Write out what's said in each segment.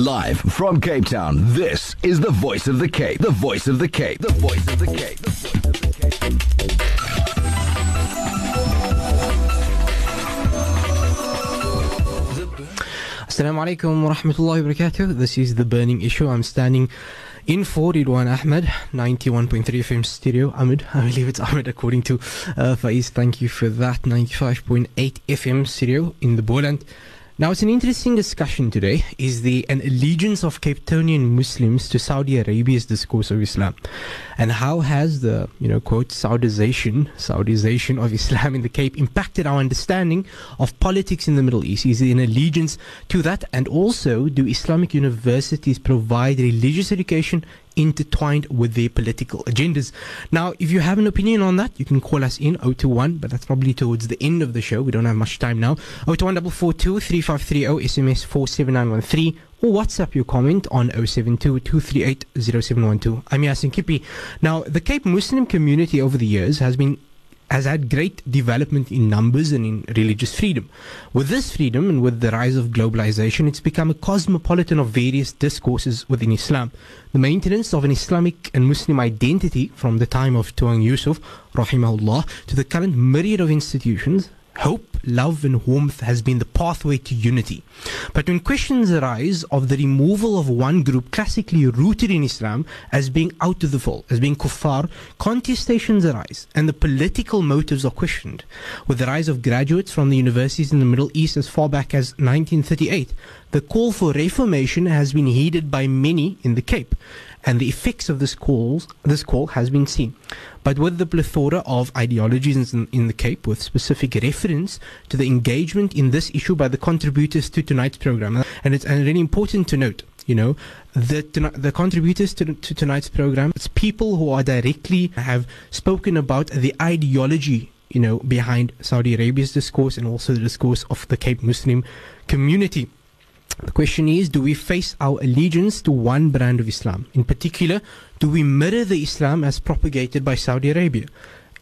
Live from Cape Town, this is the voice of the Cape. The voice of the Cape. The voice of the Cape. The voice of the Cape. Assalamu alaikum wa rahmatullahi wa barakatuh. This is The Burning Issue. I'm standing in for Ridwan Ahmed, 91.3 FM stereo. Ahmed, I believe it's Ahmed according to uh, Faiz. Thank you for that. 95.8 FM stereo in the Boland. Now, it's an interesting discussion today. Is the an allegiance of Capetonian Muslims to Saudi Arabia's discourse of Islam, and how has the you know quote Saudization Saudization of Islam in the Cape impacted our understanding of politics in the Middle East? Is it an allegiance to that, and also do Islamic universities provide religious education intertwined with their political agendas. Now, if you have an opinion on that, you can call us in 021, but that's probably towards the end of the show. We don't have much time now. 021 3530 SMS 47913 or WhatsApp your comment on 072 238 0712. I'm Yaseen Kippie. Now, the Cape Muslim community over the years has been has had great development in numbers and in religious freedom. With this freedom and with the rise of globalization, it's become a cosmopolitan of various discourses within Islam. The maintenance of an Islamic and Muslim identity from the time of Tuan Yusuf, rahimahullah, to the current myriad of institutions Hope, love, and warmth has been the pathway to unity. But when questions arise of the removal of one group classically rooted in Islam as being out of the fold, as being kuffar, contestations arise and the political motives are questioned. With the rise of graduates from the universities in the Middle East as far back as 1938, the call for reformation has been heeded by many in the Cape and the effects of this call, this call has been seen. But with the plethora of ideologies in, in, the Cape, with specific reference to the engagement in this issue by the contributors to tonight's program, and it's and really important to note, you know, that the contributors to, to tonight's program, it's people who are directly have spoken about the ideology you know, behind Saudi Arabia's discourse and also the discourse of the Cape Muslim community. The question is do we face our allegiance to one brand of Islam? In particular, do we mirror the Islam as propagated by Saudi Arabia?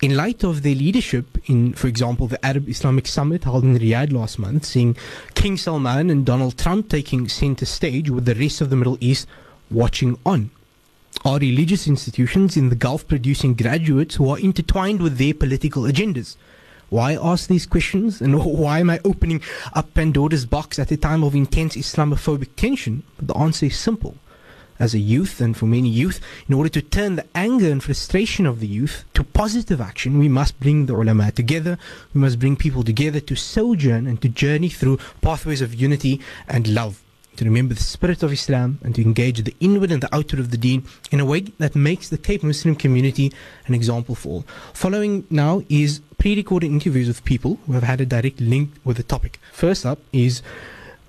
In light of their leadership in, for example, the Arab Islamic Summit held in Riyadh last month, seeing King Salman and Donald Trump taking center stage with the rest of the Middle East watching on. Are religious institutions in the Gulf producing graduates who are intertwined with their political agendas? Why ask these questions? And why am I opening up Pandora's box at a time of intense Islamophobic tension? The answer is simple. As a youth, and for many youth, in order to turn the anger and frustration of the youth to positive action, we must bring the ulama together. We must bring people together to sojourn and to journey through pathways of unity and love to remember the spirit of Islam and to engage the inward and the outer of the deen in a way that makes the Cape Muslim community an example for all. Following now is pre-recorded interviews with people who have had a direct link with the topic. First up is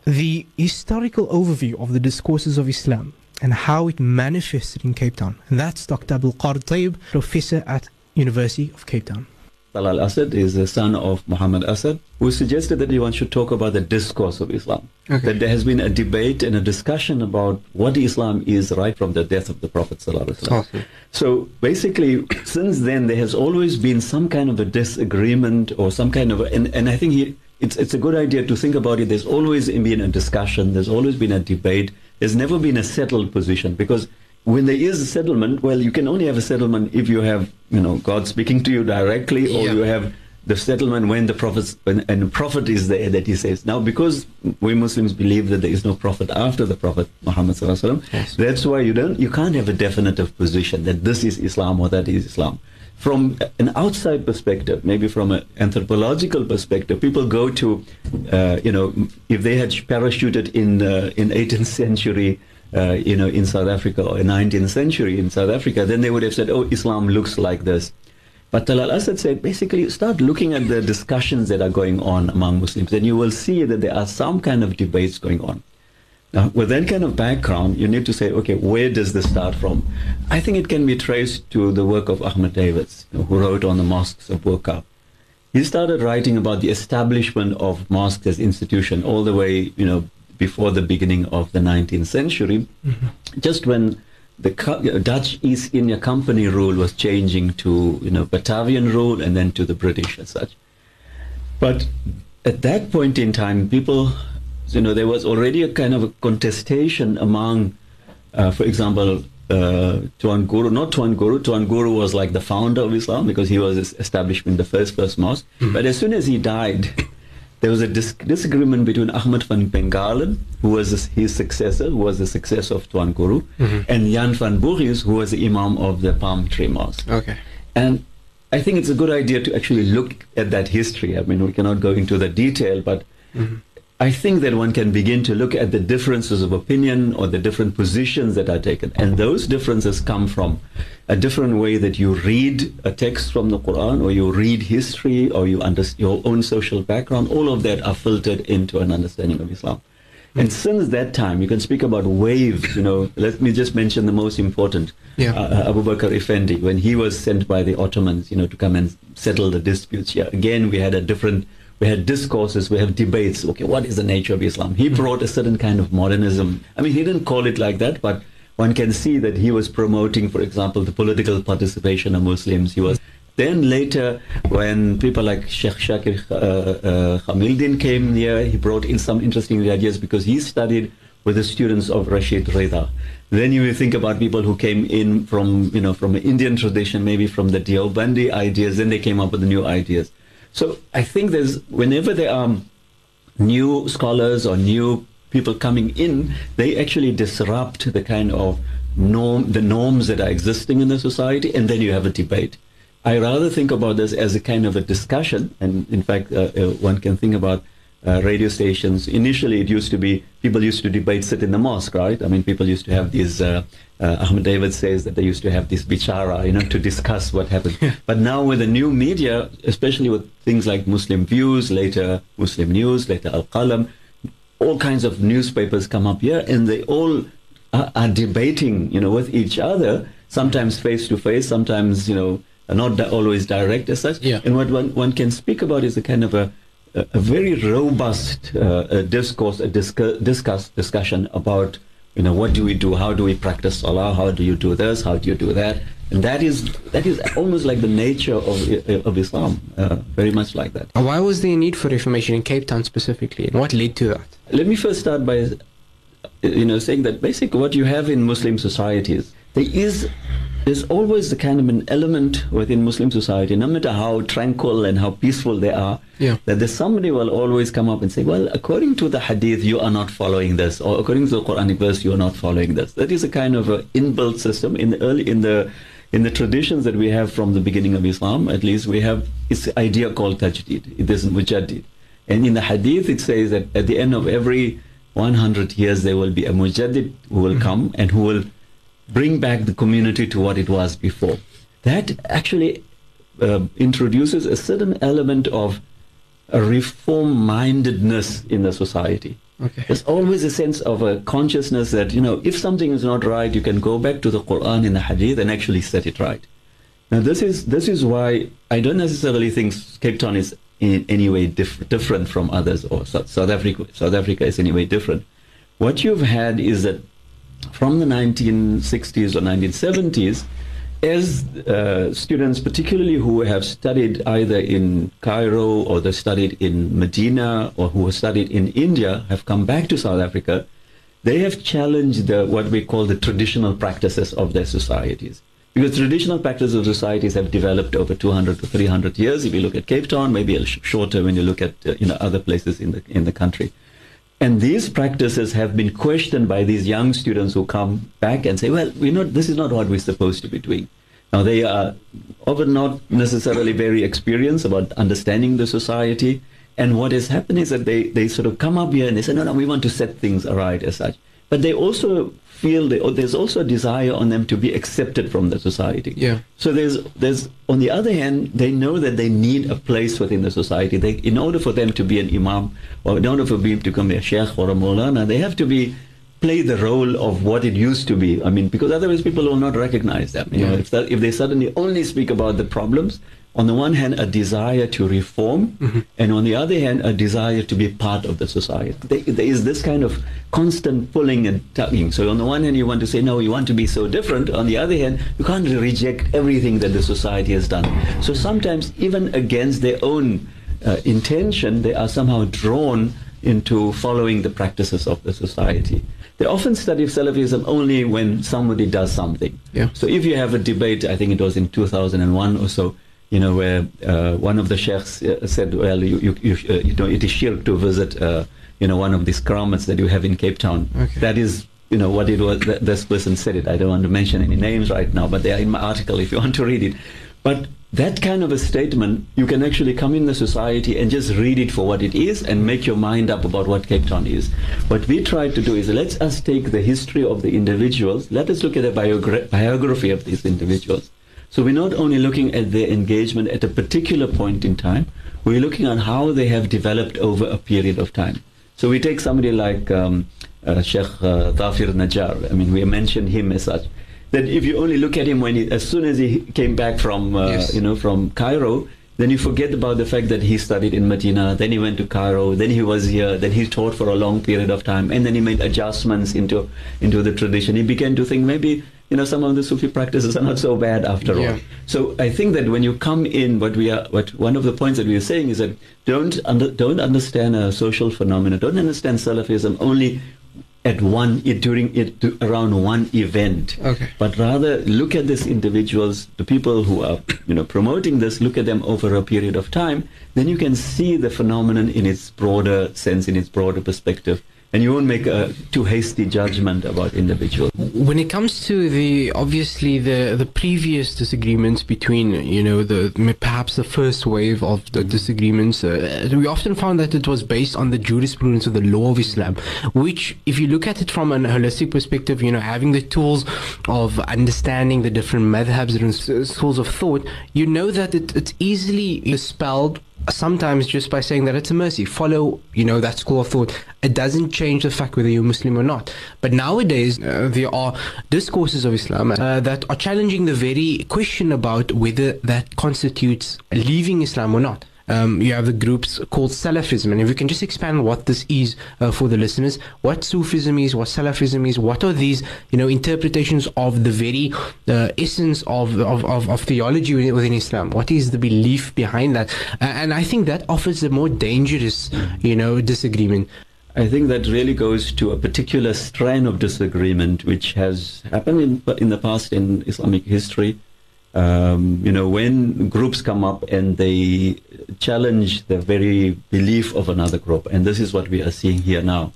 the historical overview of the discourses of Islam and how it manifested in Cape Town. And that's Dr. Abdul Qadir professor at University of Cape Town. Talal Asad is the son of Muhammad Asad, who suggested that he one should talk about the discourse of Islam. Okay. That there has been a debate and a discussion about what Islam is right from the death of the Prophet. Okay. So basically, since then, there has always been some kind of a disagreement or some kind of, a, and, and I think he, it's, it's a good idea to think about it. There's always been a discussion, there's always been a debate, there's never been a settled position because when there is a settlement, well, you can only have a settlement if you have, you know, God speaking to you directly, or yeah. you have the settlement when the prophet when, and the prophet is there that he says. Now, because we Muslims believe that there is no prophet after the prophet Muhammad yes. that's why you don't, you can't have a definitive position that this is Islam or that is Islam. From an outside perspective, maybe from an anthropological perspective, people go to, uh, you know, if they had parachuted in uh, in 18th century uh, you know, in South Africa or 19th century in South Africa, then they would have said, oh, Islam looks like this. But Talal Asad said, basically, start looking at the discussions that are going on among Muslims, and you will see that there are some kind of debates going on. Now, with that kind of background, you need to say, okay, where does this start from? I think it can be traced to the work of Ahmed Davids, who wrote on the mosques of Bo-Kaap. He started writing about the establishment of mosques as institution all the way, you know, before the beginning of the 19th century, mm-hmm. just when the Dutch East India Company rule was changing to you know Batavian rule and then to the British as such. But at that point in time, people you know, there was already a kind of a contestation among, uh, for example, uh, Tuan Guru, not Tuan Guru. Tuan Guru was like the founder of Islam because he was establishing the first first mosque. Mm. But as soon as he died, there was a dis- disagreement between Ahmad van Bengalen, who was his, successor, who was the successor of Tuan Guru, mm-hmm. and Jan van Boughies, who was the Imam of the Palm Tree Mosque. Okay. And I think it's a good idea to actually look at that history. I mean, we cannot go into the detail, but mm-hmm. I think that one can begin to look at the differences of opinion or the different positions that are taken. And those differences come from a different way that you read a text from the Quran or you read history or you understand your own social background. All of that are filtered into an understanding of Islam. And since that time, you can speak about waves. You know, let me just mention the most important. Yeah. Uh, uh Abu Bakr Effendi, when he was sent by the Ottomans, you know, to come and settle the disputes. Yeah, again, we had a different we had discourses, we have debates. Okay, what is the nature of Islam? He brought a certain kind of modernism. I mean, he didn't call it like that, but one can see that he was promoting, for example, the political participation of Muslims. He was. Then later, when people like Sheikh Shakir uh, uh, Gamieldien came here, he brought in some interesting ideas because he studied with the students of Rashid Rida. Then you think about people who came in from, you know, from an Indian tradition, maybe from the Deobandi ideas, then they came up with the new ideas. So I think there's whenever there are new scholars or new people coming in, they actually disrupt the kind of norm, the norms that are existing in the society, and then you have a debate. I rather think about this as a kind of a discussion, and in fact, uh, uh, one can think about uh, radio stations. Initially, it used to be people used to debate sit in the mosque, right? I mean, people used to have these. Uh, uh, Ahmed David says that they used to have this bichara, you know, to discuss what happened. but now with the new media, especially with things like Muslim Views, later Muslim News, later Al Qalam, all kinds of newspapers come up here, and they all are, are debating, you know, with each other. Sometimes face to face, sometimes you know, not always direct as such. Yeah. And what one, one can speak about is a kind of a a, very robust uh, discourse, a discuss, discuss, discussion about you know what do we do, how do we practice salah, how do you do this, how do you do that, and that is that is almost like the nature of of Islam, uh, very much like that. Why was there a need for reformation in Cape Town specifically, and what led to that? Let me first start by you know saying that basically what you have in Muslim societies there is there's always the kind of an element within Muslim society, no matter how tranquil and how peaceful they are, yeah. that there's somebody will always come up and say, well, according to the hadith, you are not following this, or according to the Quranic verse, you are not following this. That is a kind of an inbuilt system in the early in the in the traditions that we have from the beginning of Islam. At least we have this idea called tajdeed. It is mujaddid, and in the hadith it says that at the end of every 100 years there will be a mujaddid who will mm-hmm. come and who will bring back the community to what it was before. That actually uh, introduces a certain element of a reform mindedness in the society. Okay. There's always a sense of a consciousness that, you know, if something is not right, you can go back to the Quran and the Hadith and actually set it right. Now, this is, this is why I don't necessarily think Cape Town is in any way diff- different from others or South, South Africa. South Africa is in any way different. What you've had is that from the 1960s or 1970s, as uh, students, particularly who have studied either in Cairo or they studied in Medina or who have studied in India, have come back to South Africa, they have challenged the, what we call the traditional practices of their societies. Because traditional practices of societies have developed over 200 to 300 years. If you look at Cape Town, maybe a shorter when you look at uh, you know other places in the in the country. And these practices have been questioned by these young students who come back and say, well, we know this is not what we're supposed to be doing. Now, they are often not necessarily very experienced about understanding the society. And what has happened is that they, they sort of come up here and they say, no, no, we want to set things right as such. But they also feel they, there's also a desire on them to be accepted from the society. Yeah. So there's there's on the other hand, they know that they need a place within the society. They, in order for them to be an imam, or in order for them to become a sheikh or a maulana, they have to be play the role of what it used to be. I mean, because otherwise people will not recognize them. You yeah. know, if, that, if they suddenly only speak about the problems, on the one hand, a desire to reform, mm-hmm. and on the other hand, a desire to be part of the society. There, there is this kind of constant pulling and tugging. So, on the one hand, you want to say, no, you want to be so different. On the other hand, you can't reject everything that the society has done. So, sometimes, even against their own uh, intention, they are somehow drawn into following the practices of the society. They often study Salafism only when somebody does something. Yeah. So if you have a debate, I think it was in 2001 or so, you know, where uh, one of the sheikhs uh, said, well, you, you, you, uh, you, know, it is shirk to visit, uh, you know, one of these kramats that you have in Cape Town. Okay. That is, you know, what it was, th- this person said it. I don't want to mention any names right now, but they are in my article if you want to read it. But that kind of a statement, you can actually come in the society and just read it for what it is and make your mind up about what Cape Town is. What we try to do is let's take the history of the individuals, let us look at the biogra- biography of these individuals. So we're not only looking at their engagement at a particular point in time, we're looking at how they have developed over a period of time. So we take somebody like um, uh, Sheikh uh, Tafir Najjar. I mean, we mentioned him as such that if you only look at him when he, as soon as he came back from, uh, Yes. you know, from Cairo, then you forget about the fact that he studied in Medina, then he went to Cairo, then he was here, then he taught for a long period of time, and then he made adjustments into into the tradition. He began to think maybe you know some of the Sufi practices are not so bad after Yeah. all. So I think that when you come in, what we are, what one of the points that we are saying is that don't under, don't understand a social phenomenon, don't understand Salafism only at one during it around one event Okay. but rather look at these individuals, the people who are you know promoting this, look at them over a period of time, then you can see the phenomenon in its broader sense, in its broader perspective, and you won't make a too hasty judgment about individuals. When it comes to the obviously the the previous disagreements between you know the perhaps the first wave of the disagreements, uh, we often found that it was based on the jurisprudence of the law of Islam, which if you look at it from an holistic perspective, you know having the tools of understanding the different madhabs and schools of thought, you know that it, it's easily dispelled sometimes just by saying that it's a mercy follow you know that school of thought. It doesn't change the fact whether you're muslim or not. But nowadays uh, there are discourses of islam uh, that are challenging the very question about whether that constitutes leaving islam or not um, you have the groups called Salafism, and if we can just expand what this is uh, for the listeners, what Sufism is, what Salafism is, what are these, you know, interpretations of the very uh, essence of, of, of, of theology within, within Islam? What is the belief behind that? Uh, and I think that offers a more dangerous, you know, disagreement. I think that really goes to a particular strain of disagreement which has happened in, in the past in Islamic history. Um, you know, when groups come up and they challenge the very belief of another group, and this is what we are seeing here now.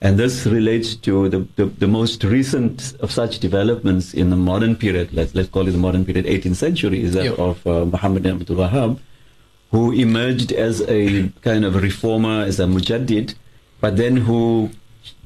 And this relates to the, the, the most recent of such developments in the modern period, let's, let's call it the modern period, 18th century, is that Yep. of uh, Muhammad ibn Abdul Wahhab, who emerged as a kind of a reformer, as a mujaddid, but then who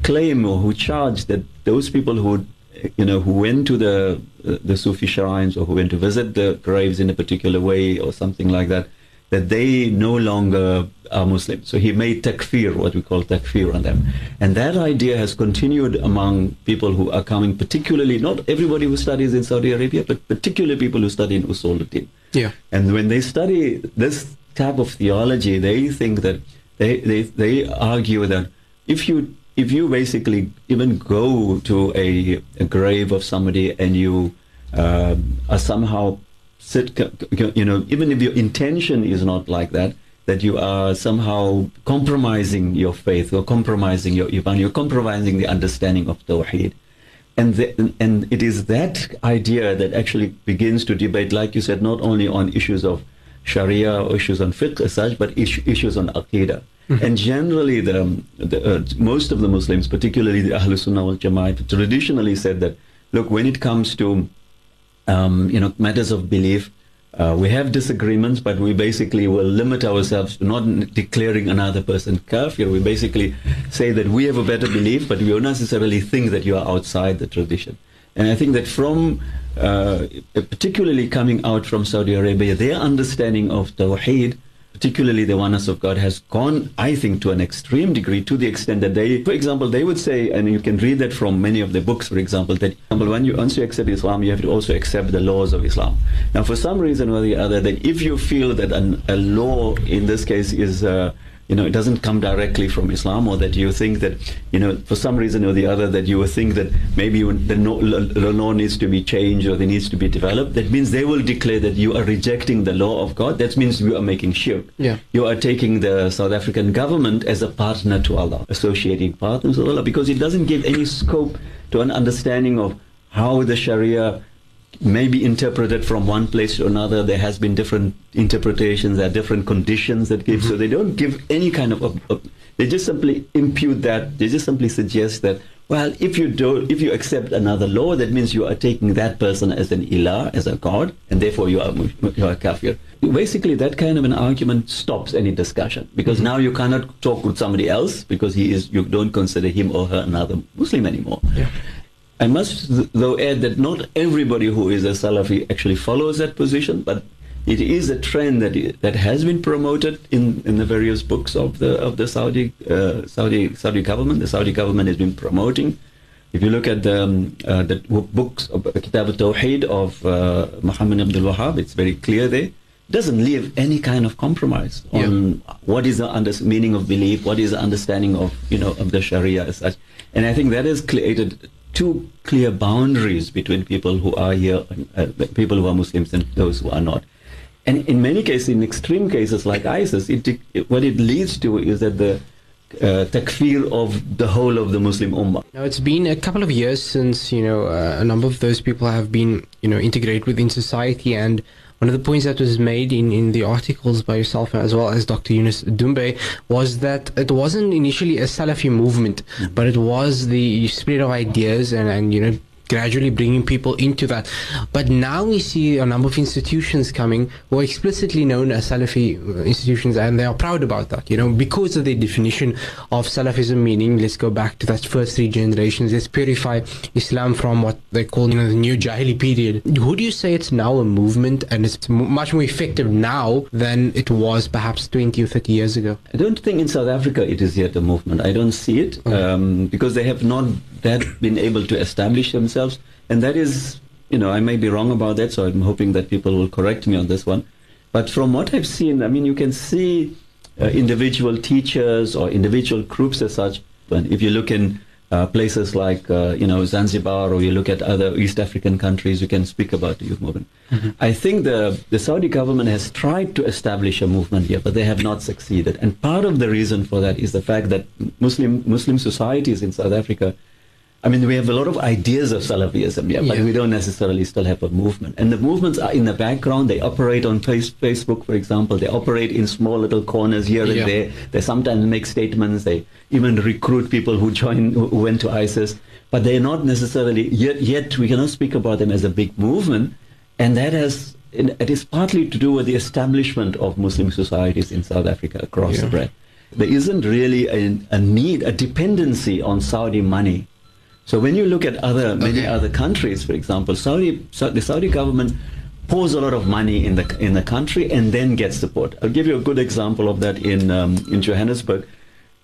claim or who charge that those people who, you know, who went to the uh, the Sufi shrines or who went to visit the graves in a particular way or something like that, that they no longer are Muslim. So he made takfir, what we call takfir on them. And that idea has continued among people who are coming, particularly, not everybody who studies in Saudi Arabia, but particularly people who study in Usuluddin. Yeah. And when they study this type of theology, they think that they, they, they argue that if you if you basically even go to a, a grave of somebody and you um are somehow sit, you know, even if your intention is not like that, that you are somehow compromising your faith or compromising your iman, you're compromising the understanding of tawheed. And, the, and it is that idea that actually begins to debate, like you said, not only on issues of Sharia or issues on fiqh as such, but issues on aqidah. And generally, the, the, uh, most of the Muslims, particularly the Ahlul Sunnah wal Jama'at, traditionally said that, look, when it comes to um, you know matters of belief, uh, we have disagreements, but we basically will limit ourselves to not declaring another person kafir. We basically say that we have a better belief, but we don't necessarily think that you are outside the tradition. And I think that from, uh, particularly coming out from Saudi Arabia, their understanding of Tawheed, particularly the oneness of God, has gone, I think, to an extreme degree to the extent that they, for example, they would say, and you can read that from many of the books, for example, that when you, once you accept Islam, you have to also accept the laws of Islam. Now, for some reason or the other, that if you feel that an, a law in this case is, uh, you know, it doesn't come directly from Islam, or that you think that, you know, for some reason or the other, that you will think that maybe the law needs to be changed or it needs to be developed, that means they will declare that you are rejecting the law of God. That means you are making shirk. Yeah. You are taking the South African government as a partner to Allah, associating partners with Allah, because it doesn't give any scope to an understanding of how the Sharia may be interpreted from one place to another. There has been different interpretations. There are different conditions that give. Mm-hmm. So they don't give any kind of. A, a, they just simply impute that. They just simply suggest that. Well, if you do, if you accept another law, that means you are taking that person as an ilah, as a god, and therefore you are you are kafir. Basically, that kind of an argument stops any discussion because mm-hmm. now you cannot talk with somebody else because he is you don't consider him or her another Muslim anymore. Yeah. I must, though, add that not everybody who is a Salafi actually follows that position, but it is a trend that that has been promoted in, in the various books of the of the Saudi uh, Saudi Saudi government. The Saudi government has been promoting. If you look at the, um, uh, the books of Kitab al-Tawheed of uh, Muhammad Abdul Wahab, it's very clear there. It doesn't leave any kind of compromise on yeah. what is the under- meaning of belief, what is the understanding of you know of the Sharia as such, and I think that has created two clear boundaries between people who are here, uh, people who are Muslims and those who are not. And in many cases, in extreme cases like ISIS, it, it, what it leads to is that the uh, takfir of the whole of the Muslim Ummah. Now, it's been a couple of years since, you know, uh, a number of those people have been, you know, integrated within society and one of the points that was made in, in the articles by yourself as well as Dr. Yunus Dumbe was that it wasn't initially a Salafi movement, mm-hmm. but it was the spread of ideas and, and you know gradually bringing people into that. But now we see a number of institutions coming who are explicitly known as Salafi uh, institutions, and they are proud about that, you know, because of the definition of Salafism, meaning let's go back to that first three generations, let's purify Islam from what they call, you know, the new Jahili period. Would you say it's now a movement and it's much more effective now than it was perhaps 20 or 30 years ago? I don't think in South Africa it is yet a movement. I don't see it okay. um, because they have not that been able to establish themselves. And that is, you know, I may be wrong about that, so I'm hoping that people will correct me on this one. But from what I've seen, I mean, you can see uh, individual teachers or individual groups as such. But if you look in uh, places like, uh, you know, Zanzibar or you look at other East African countries, you can speak about the youth movement. Mm-hmm. I think the, the Saudi government has tried to establish a movement here, but they have not succeeded. And part of the reason for that is the fact that Muslim, Muslim societies in South Africa I mean, we have a lot of ideas of Salafism, yeah, but yeah. we don't necessarily still have a movement. And the movements are in the background. They operate on Facebook, for example. They operate in small little corners here and yeah. there. They sometimes make statements. They even recruit people who join, who went to ISIS. But they're not necessarily, yet, yet we cannot speak about them as a big movement. And that has, it is partly to do with the establishment of Muslim societies in South Africa across the breadth. There isn't really a, a need, a dependency on Saudi money so when you look at other many okay. other countries, for example, Saudi, the Saudi government pours a lot of money in the in the country and then gets support. I'll give you a good example of that in um, in Johannesburg,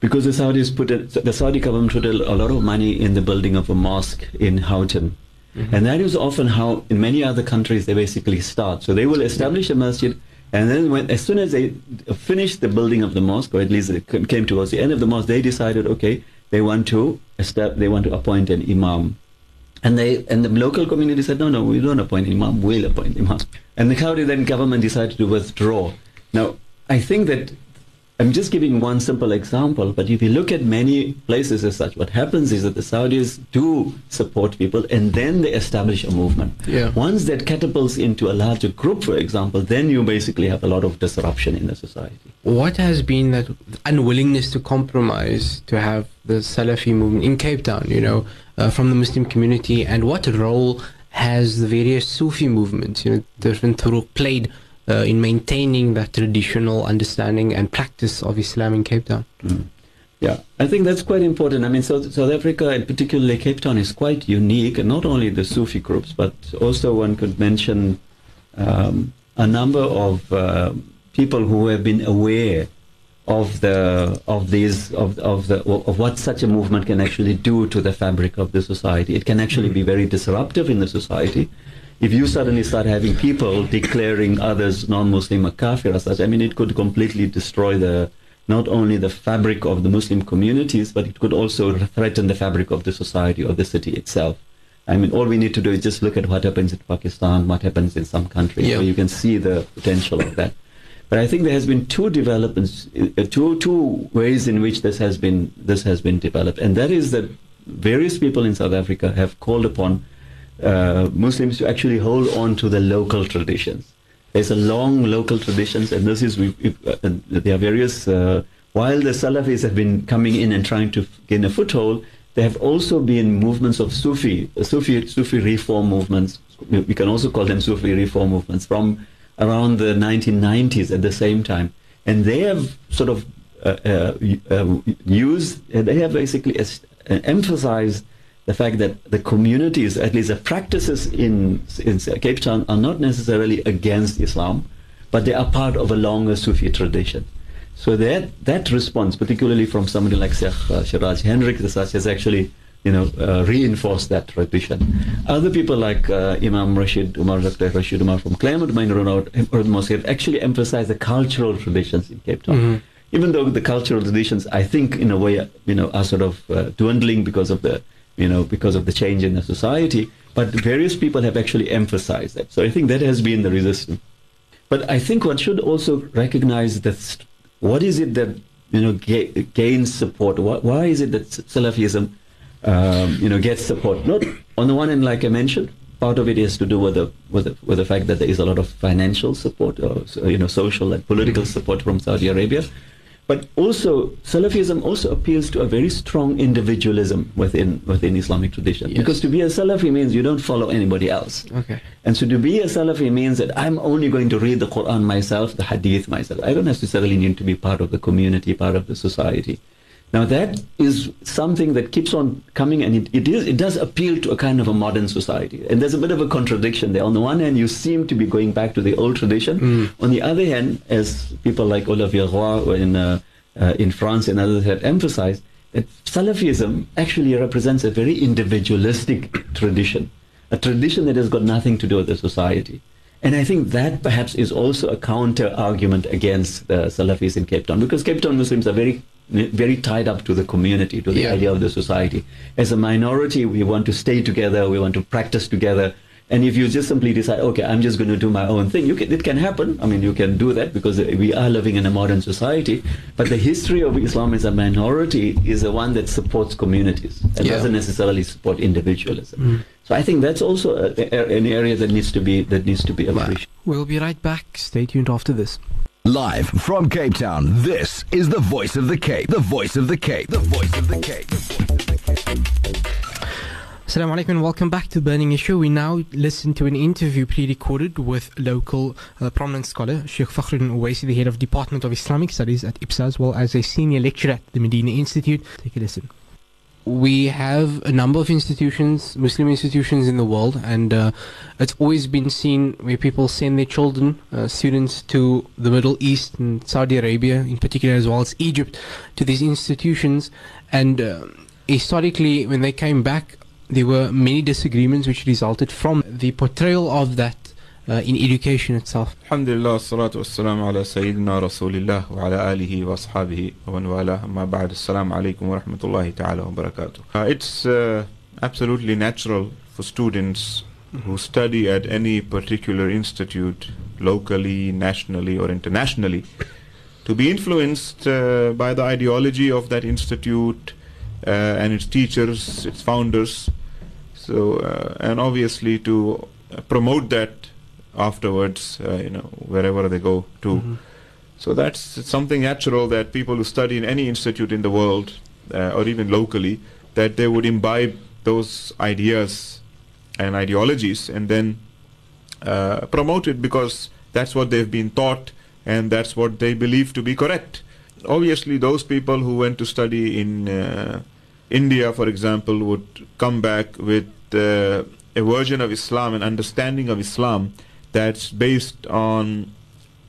because the Saudis put a, the Saudi government put a, a, lot of money in the building of a mosque in Houghton. Mm-hmm. And that is often how in many other countries they basically start. So they will establish a masjid, and then when, as soon as they finish the building of the mosque, or at least it came towards the end of the mosque, they decided, okay, they want to they want to appoint an imam. And they and the local community said, no, no, we don't appoint imam, we'll appoint imam. And the Saudi then government decided to withdraw. Now, I think that I'm just giving one simple example, but if you look at many places as such, what happens is that the Saudis do support people and then they establish a movement. Yeah. Once that catapults into a larger group, for example, then you basically have a lot of disruption in the society. What has been that unwillingness to compromise to have the Salafi movement in Cape Town, you know, uh, from the Muslim community, and what role has the various Sufi movements, you know, different turuq played uh, in maintaining that traditional understanding and practice of Islam in Cape Town. Mm. Yeah, I think that's quite important. I mean, South, South Africa, and particularly Cape Town, is quite unique, and not only the Sufi groups, but also one could mention um, a number of uh, people who have been aware of the of these of of the of what such a movement can actually do to the fabric of the society. It can actually be very disruptive in the society if you suddenly start having people declaring others non-Muslim a kafir as such, I mean, it could completely destroy the not only the fabric of the Muslim communities, but it could also threaten the fabric of the society or the city itself. I mean, all we need to do is just look at what happens in Pakistan, what happens in some countries, yeah. where you can see the potential of that. But I think there has been two developments, uh, two two ways in which this has been this has been developed, and that is that various people in South Africa have called upon uh, Muslims to actually hold on to the local traditions. There's a long local traditions, and this is we, uh, there are various. Uh, while the Salafis have been coming in and trying to gain a foothold, there have also been movements of Sufi, Sufi, Sufi reform movements. We can also call them Sufi reform movements from around the 1990s at the same time. And they have sort of uh, uh, uh used, they have basically uh, emphasized the fact that the communities, at least the practices in, in Cape Town, are not necessarily against Islam, but they are part of a longer Sufi tradition. So that that response, particularly from somebody like Sheikh uh, Siraj Hendrik, has actually you know, uh, reinforce that tradition. Other people like uh, Imam Rashid Umar, Dr. Rashid Umar from Claremont Main Road Mosque have actually emphasized the cultural traditions in Cape Town. Mm-hmm. Even though the cultural traditions, I think, in a way, you know, are sort of uh, dwindling because of the, you know, because of the change in the society. But various people have actually emphasized that. So I think that has been the resistance. But I think one should also recognize that what is it that you know ga- gains support? Why, why is it that Salafism um, you know, gets support. Not on the one hand, like I mentioned, part of it is to do with the with the, with the fact that there is a lot of financial support, or you know, social and political support from Saudi Arabia. But also, Salafism also appeals to a very strong individualism within within Islamic tradition. Yes. Because to be a Salafi means you don't follow anybody else. Okay. And so to be a Salafi means that I'm only going to read the Quran myself, the Hadith myself. I don't necessarily need to be part of the community, part of the society. Now that is something that keeps on coming, and it, it is it does appeal to a kind of a modern society. And there's a bit of a contradiction there. On the one hand, you seem to be going back to the old tradition. Mm. On the other hand, as people like Olivier Roy in uh, uh, in France and others have emphasized, that Salafism actually represents a very individualistic tradition, a tradition that has got nothing to do with the society. And I think that perhaps is also a counter argument against the Salafis in Cape Town, because Cape Town Muslims are very very tied up to the community, to the yeah. idea of the society. As a minority, we want to stay together, we want to practice together. And if you just simply decide, okay, I'm just going to do my own thing, can, it can happen. I mean, you can do that because we are living in a modern society. But the history of Islam as a minority is the one that supports communities. It yeah. doesn't necessarily support individualism. Mm. So I think that's also a, a, an area that needs to be that needs to be appreciated. We'll be right back. Stay tuned after this. Live from Cape Town, this is the voice of the Cape. The voice of the Cape. The voice of the Cape. Assalamu alaikum and welcome back to Burning Issue. We now listen to an interview pre-recorded with local uh, prominent scholar Sheikh Fakhruddin Uwaisi, the head of Department of Islamic Studies at IPSA, as well as a senior lecturer at the Medina Institute. Take a listen we have a number of institutions, Muslim institutions in the world, and uh, it's always been seen where people send their children, uh, students to the Middle East and Saudi Arabia, in particular, as well as Egypt, to these institutions. And uh, historically, when they came back, there were many disagreements which resulted from the portrayal of that in education itself. Alhamdulillah, salatu wassalamu ala Sayyidina Rasulillah wa ala alihi wa ashabihi wa wala amma ba'd. Assalamu alaikum wa rahmatullahi ta'ala wa barakatuh. Uh, it's uh, absolutely natural for students who study at any particular institute, locally, nationally, or internationally, to be influenced uh, by the ideology of that institute uh, and its teachers, its founders. So, uh, and obviously to promote that afterwards, uh, you know, wherever they go to. Mm-hmm. So that's something natural that people who study in any institute in the world, uh, or even locally, that they would imbibe those ideas and ideologies and then uh, promote it because that's what they've been taught and that's what they believe to be correct. Obviously, those people who went to study in uh, India, for example, would come back with uh, a version of Islam, an understanding of Islam that's based on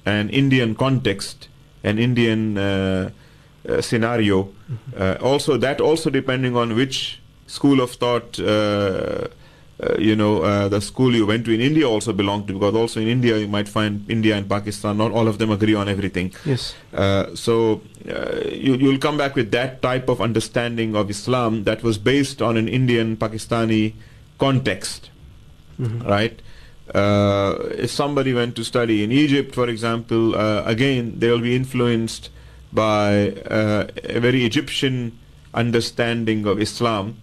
an Indian context, an Indian uh, uh, scenario. Mm-hmm. Uh, also, that also depending on which school of thought uh, uh, you know, uh, the school you went to in India also belonged to, because also in India you might find India and Pakistan, not all of them agree on everything. Yes. Uh, so uh, you, you'll come back with that type of understanding of Islam that was based on an Indian Pakistani context, Mhm. right? Uh, if somebody went to study in Egypt, for example, uh, again they'll be influenced by uh, a very Egyptian understanding of Islam,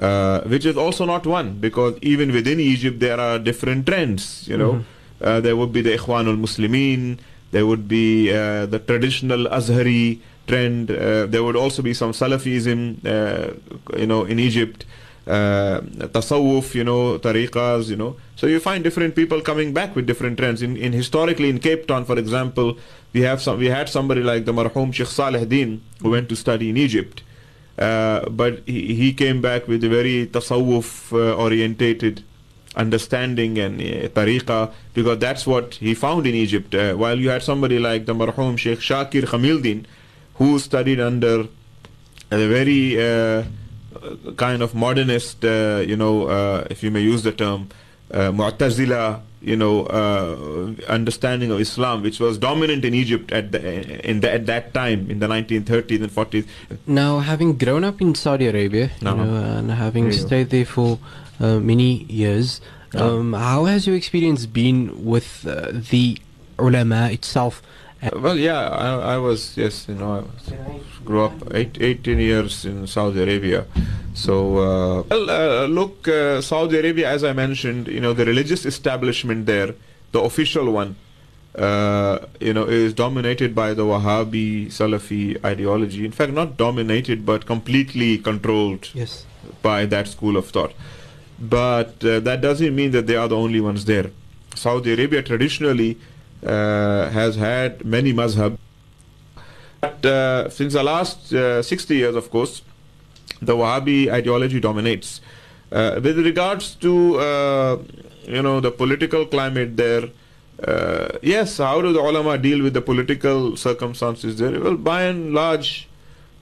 uh, which is also not one because even within Egypt there are different trends. You know, Mhm. uh, there would be the Ikhwanul Muslimin, there would be uh, the traditional Azhari trend. Uh, there would also be some Salafism, uh, you know, in Egypt. Uh, tasawwuf, you know, tariqas, you know. So you find different people coming back with different trends. In, in historically in Cape Town, for example, we have some. We had somebody like the marhum Sheikh Saleh Din who went to study in Egypt, uh, but he, he came back with a very tasawwuf uh, orientated understanding and uh, tariqa because that's what he found in Egypt. Uh, while you had somebody like the marhum Sheikh Shakir Gamieldien who studied under a very uh, kind of modernist, uh, you know, uh, if you may use the term, uh, Mu'tazila, you know, uh, understanding of Islam, which was dominant in Egypt at the, in the, at that time in the 1930s and 40s. Now, having grown up in Saudi Arabia, you Uh-huh. know, and having There stayed there for uh, many years, Yeah. um, how has your experience been with uh, the ulama itself? Well, yeah, I, I was yes, you know, I was, grew up eight, 18 years in Saudi Arabia. So, uh, well, uh, look, uh, Saudi Arabia, as I mentioned, you know, the religious establishment there, the official one, uh, you know, is dominated by the Wahhabi Salafi ideology. In fact, not dominated, but completely controlled Yes. by that school of thought. But uh, that doesn't mean that they are the only ones there. Saudi Arabia traditionally uh, has had many mazhab. But uh, since the last uh, 60 years, of course, the Wahhabi ideology dominates. Uh, with regards to uh, you know the political climate there, uh, yes, how do the ulama deal with the political circumstances there? Well, by and large,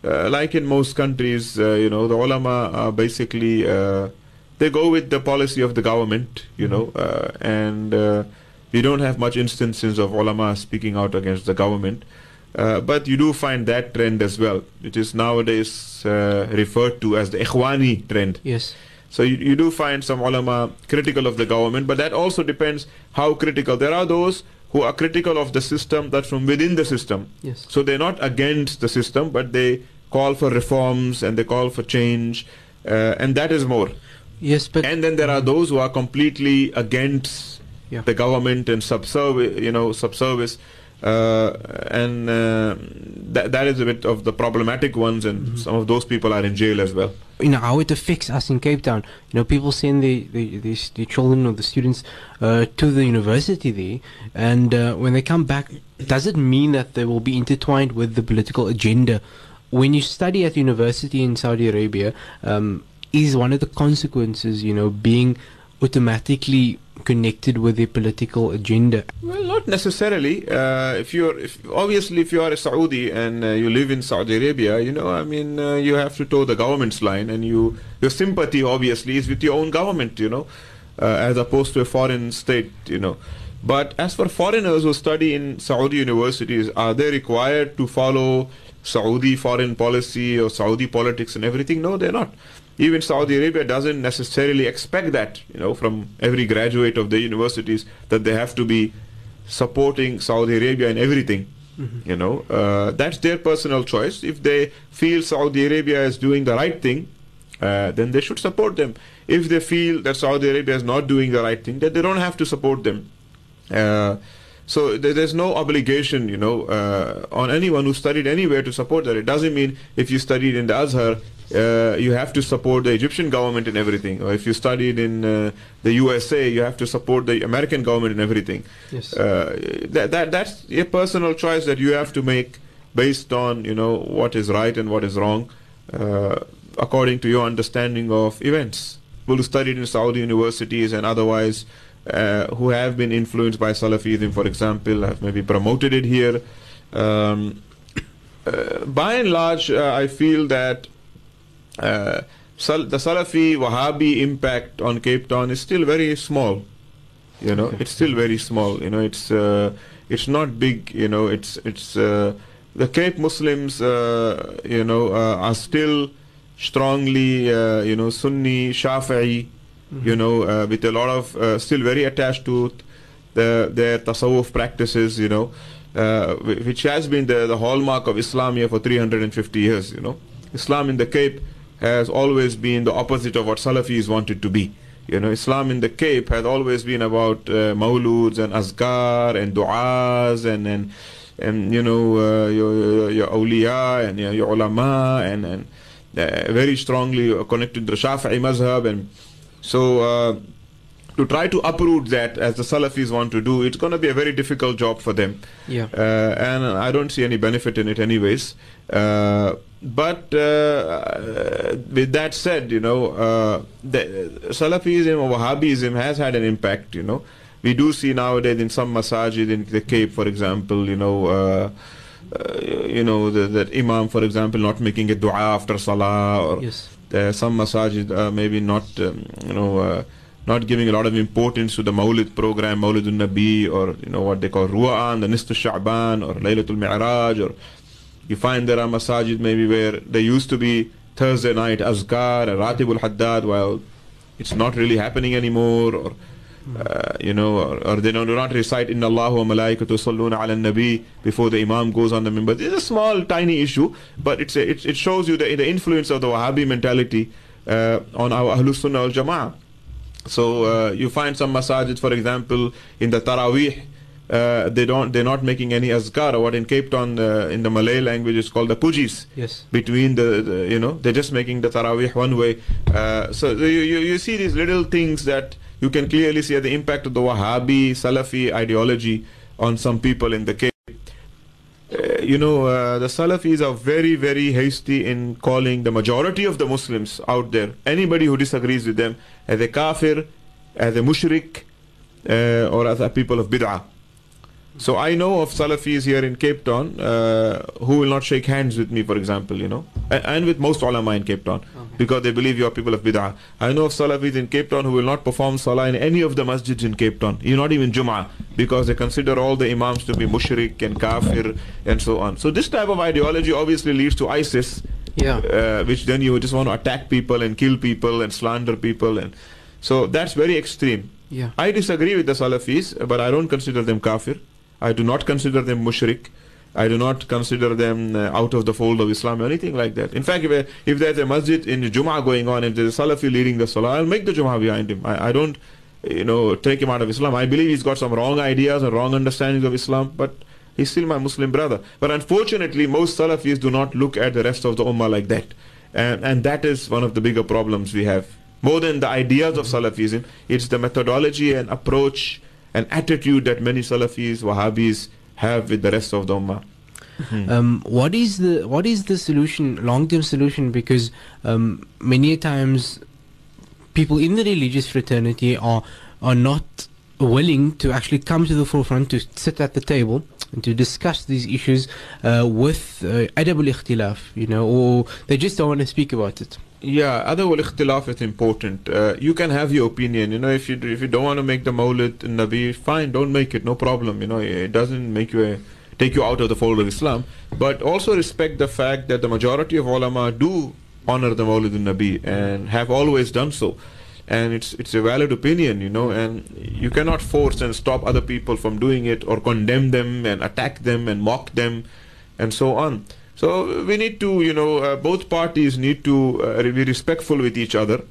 uh, like in most countries, uh, you know, the ulama are basically uh, they go with the policy of the government, you know, uh, and uh, you don't have much instances of ulama speaking out against the government. Uh, but you do find that trend as well, which is nowadays uh, referred to as the Ikhwani trend. Yes. So you, you do find some ulama critical of the government, but that also depends how critical. There are those who are critical of the system that's from within the system. Yes. So they're not against the system, but they call for reforms and they call for change, uh, and that is more. Yes, but And then there are those who are completely against Yeah. the government and subservice, you know, subservice. Uh, and uh, that, that is a bit of the problematic ones, and Mm-hmm. some of those people are in jail as well. you know how it affects us in Cape Town. You know, people send the their, their, their children or the students uh, to the university there, and uh, when they come back, does it mean that they will be intertwined with the political agenda? When you study at university in Saudi Arabia, um, is one of the consequences, you know, being automatically connected with the political agenda? Well, not necessarily. Uh, if you're, if, obviously, if you are a Saudi and uh, you live in Saudi Arabia, you know, I mean, uh, you have to toe the government's line, and you, your sympathy obviously is with your own government, you know, uh, as opposed to a foreign state, you know. But as for foreigners who study in Saudi universities, are they required to follow Saudi foreign policy or Saudi politics and everything? No, they're not. Even Saudi Arabia doesn't necessarily expect that, you know, from every graduate of the universities that they have to be supporting Saudi Arabia in everything. You know, uh, that's their personal choice. If they feel Saudi Arabia is doing the right thing, uh, then they should support them. If they feel that Saudi Arabia is not doing the right thing, then they don't have to support them. Uh, so there- there's no obligation, you know, uh, on anyone who studied anywhere to support that. It doesn't mean if you studied in the Azhar, uh, you have to support the Egyptian government in everything. Or if you studied in uh, the USA, you have to support the American government in everything. Yes. Uh, that, that that's a personal choice that you have to make based on you know what is right and what is wrong, uh, according to your understanding of events. People who studied in Saudi universities and otherwise uh, who have been influenced by Salafism, for example, have maybe promoted it here. Um, uh, by and large, uh, I feel that uh, the Salafi Wahhabi impact on Cape Town is still very small. You know, it's still very small. You know, it's uh, it's not big. You know, it's it's uh, the Cape Muslims. Uh, you know, uh, are still strongly uh, you know Sunni Shafi'i. Mm-hmm. You know, uh, with a lot of uh, still very attached to the, their tasawwuf practices. You know, uh, which has been the, the hallmark of Islam here for 350 years. You know, Islam in the Cape has always been the opposite of what Salafis wanted to be. You know, Islam in the Cape has always been about uh, mawluds and azkar and du'as and and and you know uh, your, your your awliya and your, your ulama and and uh, very strongly connected to the Shafi'i mazhab and so. Uh, to try to uproot that as the Salafis want to do, it's going to be a very difficult job for them. Yeah. Uh, and I don't see any benefit in it, anyways. Uh, but uh, with that said, you know, uh, the Salafism or Wahhabism has had an impact, you know. We do see nowadays in some masajid in the Cape, for example, you know, uh, uh, you know, the, that Imam, for example, not making a dua after Salah, or Yes. are some masajid uh, maybe not, um, you know, uh, not giving a lot of importance to the Mawlid program, Mawlidun Nabi, or you know what they call Ru'an, the Nisfu Sha'ban, or Laylatul Mi'raj, or you find there are masajid maybe where there used to be Thursday night Azkar Ratibul Haddad, while it's not really happening anymore, or uh, you know, or, or they do not recite Inna Allahu wa malaikatu salluna ala nabi before the Imam goes on the mimbar. It's a small, tiny issue, but it's a, it, it shows you the, the influence of the Wahhabi mentality uh, on our Ahlus Sunnah wal Jama'ah. So uh, you find some masajid, for example, in the Taraweeh, uh, they don't, they're not making any azkar. Or what in Cape Town, uh, in the Malay language, is called the pujis. Yes. Between the, the you know, they're just making the Taraweeh one way. Uh, so you, you, you see these little things that you can clearly see the impact of the Wahhabi, Salafi ideology on some people in the Cape. Uh, you know, uh, the Salafis are very, very hasty in calling the majority of the Muslims out there, anybody who disagrees with them, as a kafir, as a mushrik, uh, or as a people of bid'ah. So I know of Salafis here in Cape Town uh, who will not shake hands with me, for example, you know, and, and with most ulama in Cape Town because they believe you are people of bid'ah. I know of Salafis in Cape Town who will not perform salah in any of the masjids in Cape Town, you not even Jum'ah, because they consider all the imams to be mushrik and kafir and so on. So this type of ideology obviously leads to ISIS, Yeah. uh, which then you just want to attack people and kill people and slander people, and so that's very extreme. Yeah. I disagree with the Salafis, but I don't consider them kafir. I do not consider them mushrik. I do not consider them uh, out of the fold of Islam or anything like that. In fact, if, if there's a masjid in Jum'ah going on and there's a Salafi leading the Salah, I'll make the Jum'ah behind him. I, I don't, you know, take him out of Islam. I believe he's got some wrong ideas or wrong understandings of Islam, but he's still my Muslim brother. But unfortunately, most Salafis do not look at the rest of the Ummah like that. And, and that is one of the bigger problems we have. More than the ideas of Salafism, it's the methodology and approach and attitude that many Salafis, Wahhabis have with the rest of the Ummah. Um, what is the what is the solution, long term solution? Because um, many times people in the religious fraternity are are not willing to actually come to the forefront to sit at the table and to discuss these issues uh, with uh, adab al-ikhtilaf, you know, or they just don't want to speak about it. Yeah, adab al-ikhtilaf is important. Uh, you can have your opinion. You know, if you if you don't want to make the Mawlid and Nabi, fine, don't make it. No problem. You know, it doesn't make you a, take you out of the fold of Islam. But also respect the fact that the majority of ulama do honor the Mawlid and Nabi and have always done so. And it's it's a valid opinion, you know, and you cannot force and stop other people from doing it or condemn them and attack them and mock them and so on. So we need to, you know, uh, both parties need to uh, be respectful with each other.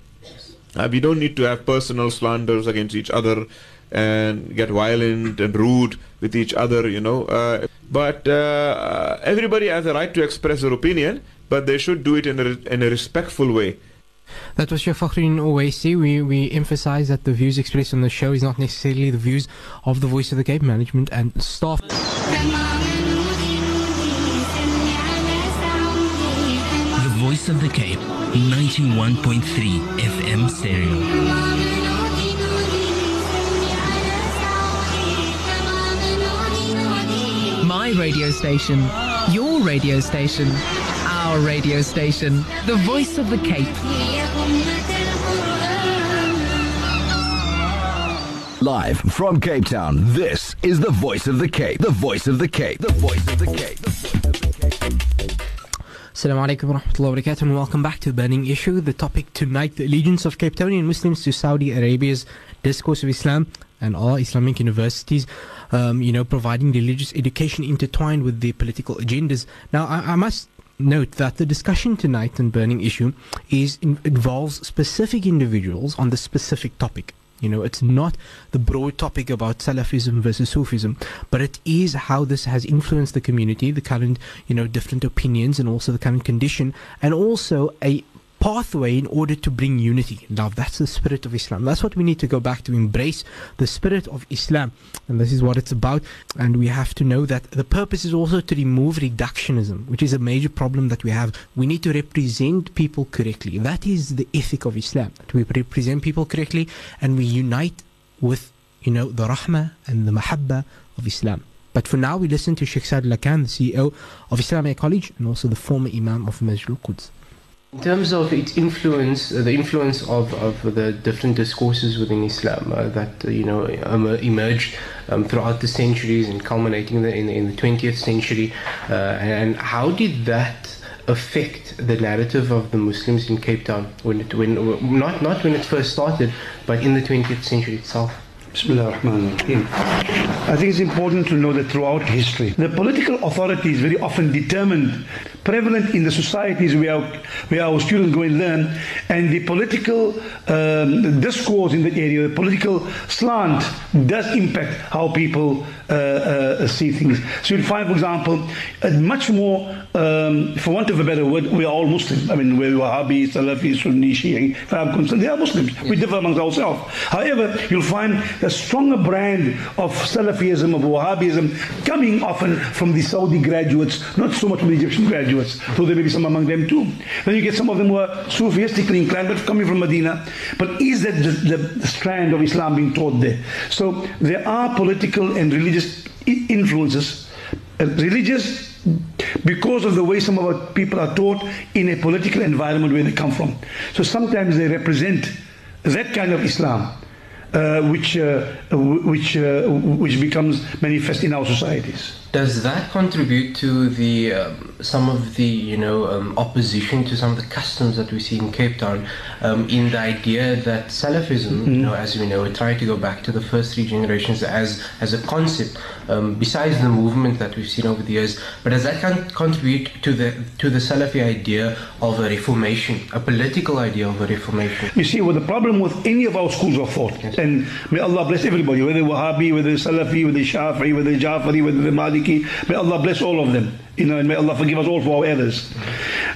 Uh, we don't need to have personal slanders against each other and get violent and rude with each other, you know. Uh, but uh, everybody has a right to express their opinion, but they should do it in a, in a respectful way. That was Sheikh Fakhruddin Owaisi. We, we emphasize that the views expressed on the show is not necessarily the views of the Voice of the Cape management and staff. Voice of the Cape, 91.3 FM stereo. My radio station, your radio station, our radio station, the voice of the Cape. Live from Cape Town, this is the voice of the Cape. The voice of the Cape. The voice of the Cape. The voice of the Cape. Assalamu alaikum wa rahmatullahi wa and welcome back to Burning Issue. The topic tonight, the allegiance of Capetonian Muslims to Saudi Arabia's discourse of Islam and all Islamic universities, um, you know, providing religious education intertwined with their political agendas. Now, I, I must note that the discussion tonight on Burning Issue is involves specific individuals on the specific topic. You know, it's not the broad topic about Salafism versus Sufism, but it is how this has influenced the community, the current, you know, different opinions and also the current condition, and also a pathway in order to bring unity. Now, that's the spirit of Islam. That's what we need to go back to embrace the spirit of Islam. And this is what it's about. And we have to know that the purpose is also to remove reductionism, which is a major problem that we have. We need to represent people correctly. That is the ethic of Islam. We represent people correctly and we unite with, you know, the rahmah and the mahabba of Islam. But for now, we listen to Sheikh Sa'dullah Khan, the CEO of Islamic College and also the former Imam of Masjid al-Quds. In terms of its influence, uh, the influence of, of the different discourses within Islam uh, that uh, you know um, emerged um, throughout the centuries and culminating in the, in, in the 20th century, uh, and how did that affect the narrative of the Muslims in Cape Town when it, when not not when it first started, but in the 20th century itself? Bismillah ar-Rahman ar-Rahim. I think it's important to know that throughout history, the political authorities very often determined prevalent in the societies where our, where our students go and learn and the political um, discourse in that area, the political slant does impact how people uh, uh, see things. So you'll find, for example, much more, um, for want of a better word, we are all Muslims. I mean, we're Wahhabi, Salafi, Sunni, Shia, if I'm concerned, they are Muslims. We differ amongst ourselves. However, you'll find a stronger brand of Salafism, of Wahhabism, coming often from the Saudi graduates, not so much from the Egyptian graduates, though there may be some among them too. Then you get some of them who are Sufistically inclined, but coming from Medina. But is that the, the strand of Islam being taught there? So there are political and religious influences, uh, religious because of the way some of our people are taught in a political environment where they come from. So sometimes they represent that kind of Islam which, uh, which, uh, which becomes manifest in our societies. Does that contribute to the um, some of the you know um, opposition to some of the customs that we see in Cape Town, um, in the idea that Salafism, mm-hmm. you know, as we know, we try to go back to the first three generations as as a concept, um, besides the movement that we've seen over the years. But does that con- contribute to the to the Salafi idea of a reformation, a political idea of a reformation? You see, what the problem with any of our schools of thought, yes. and may Allah bless everybody, whether Wahhabi, whether Salafi, whether Shafi'i, whether Jafari, whether the May Allah bless all of them. You know, and may Allah forgive us all for our errors.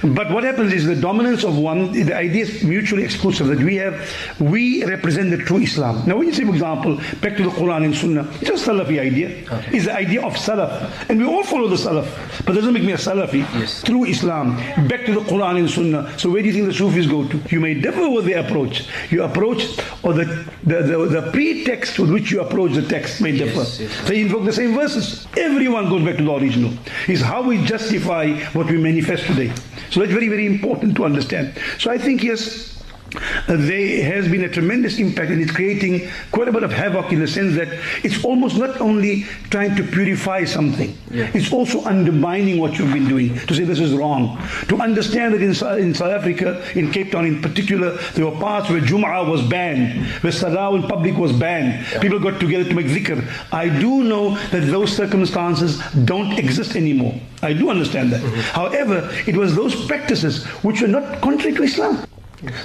But what happens is the dominance of one, the idea is mutually exclusive, that we have, we represent the true Islam. Now when you say, for example, back to the Quran and Sunnah, it's a Salafi idea. Okay. It's the idea of Salaf. And we all follow the Salaf. But doesn't make me a Salafi. Yes. Through Islam. Back to the Quran and Sunnah. So where do you think the Sufis go to? You may differ with their approach. Your approach or the, the, the, the pretext with which you approach the text may differ. Yes, yes. They invoke the same verses. Everyone goes back to the original. It's how we justify what we manifest today. So that's very, very important to understand. So I think, yes, uh, there has been a tremendous impact and it's creating quite a bit of havoc in the sense that it's almost not only trying to purify something, yeah. it's also undermining what you've been doing to say this is wrong. To understand that in, in South Africa, in Cape Town in particular, there were parts where Jum'ah was banned, where Salah in public was banned. Yeah. People got together to make zikr. I do know that those circumstances don't exist anymore. I do understand that. Mm-hmm. However, it was those practices which were not contrary to Islam.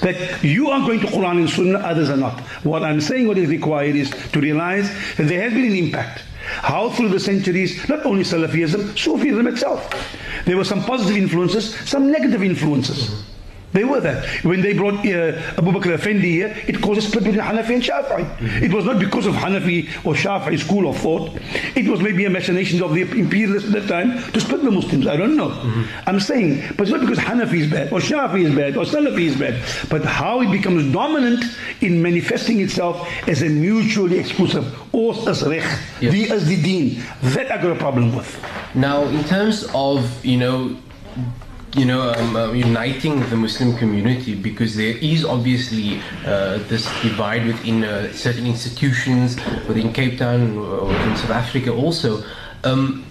That you are going to Quran and Sunnah, others are not. What I'm saying, what is required is to realize that there has been an impact. How through the centuries, not only Salafism, Sufism itself. There were some positive influences, some negative influences. They were there. When they brought uh, Abu Bakr Effendi here, it caused a split between Hanafi and Shafi'i. Mm-hmm. It was not because of Hanafi or Shafi'i school of thought. It was maybe a machination of the imperialists at that time to split the Muslims. I don't know. Mm-hmm. I'm saying, but it's not because Hanafi is bad or Shafi'i is bad or Salafi is bad, but how it becomes dominant in manifesting itself as a mutually exclusive. Os as recht, yes. die the deen. That I got a problem with. Now, in terms of, you know, you know, um, uh, uniting the Muslim community because there is obviously uh, this divide within uh, certain institutions within Cape Town, uh, within South Africa also. Um,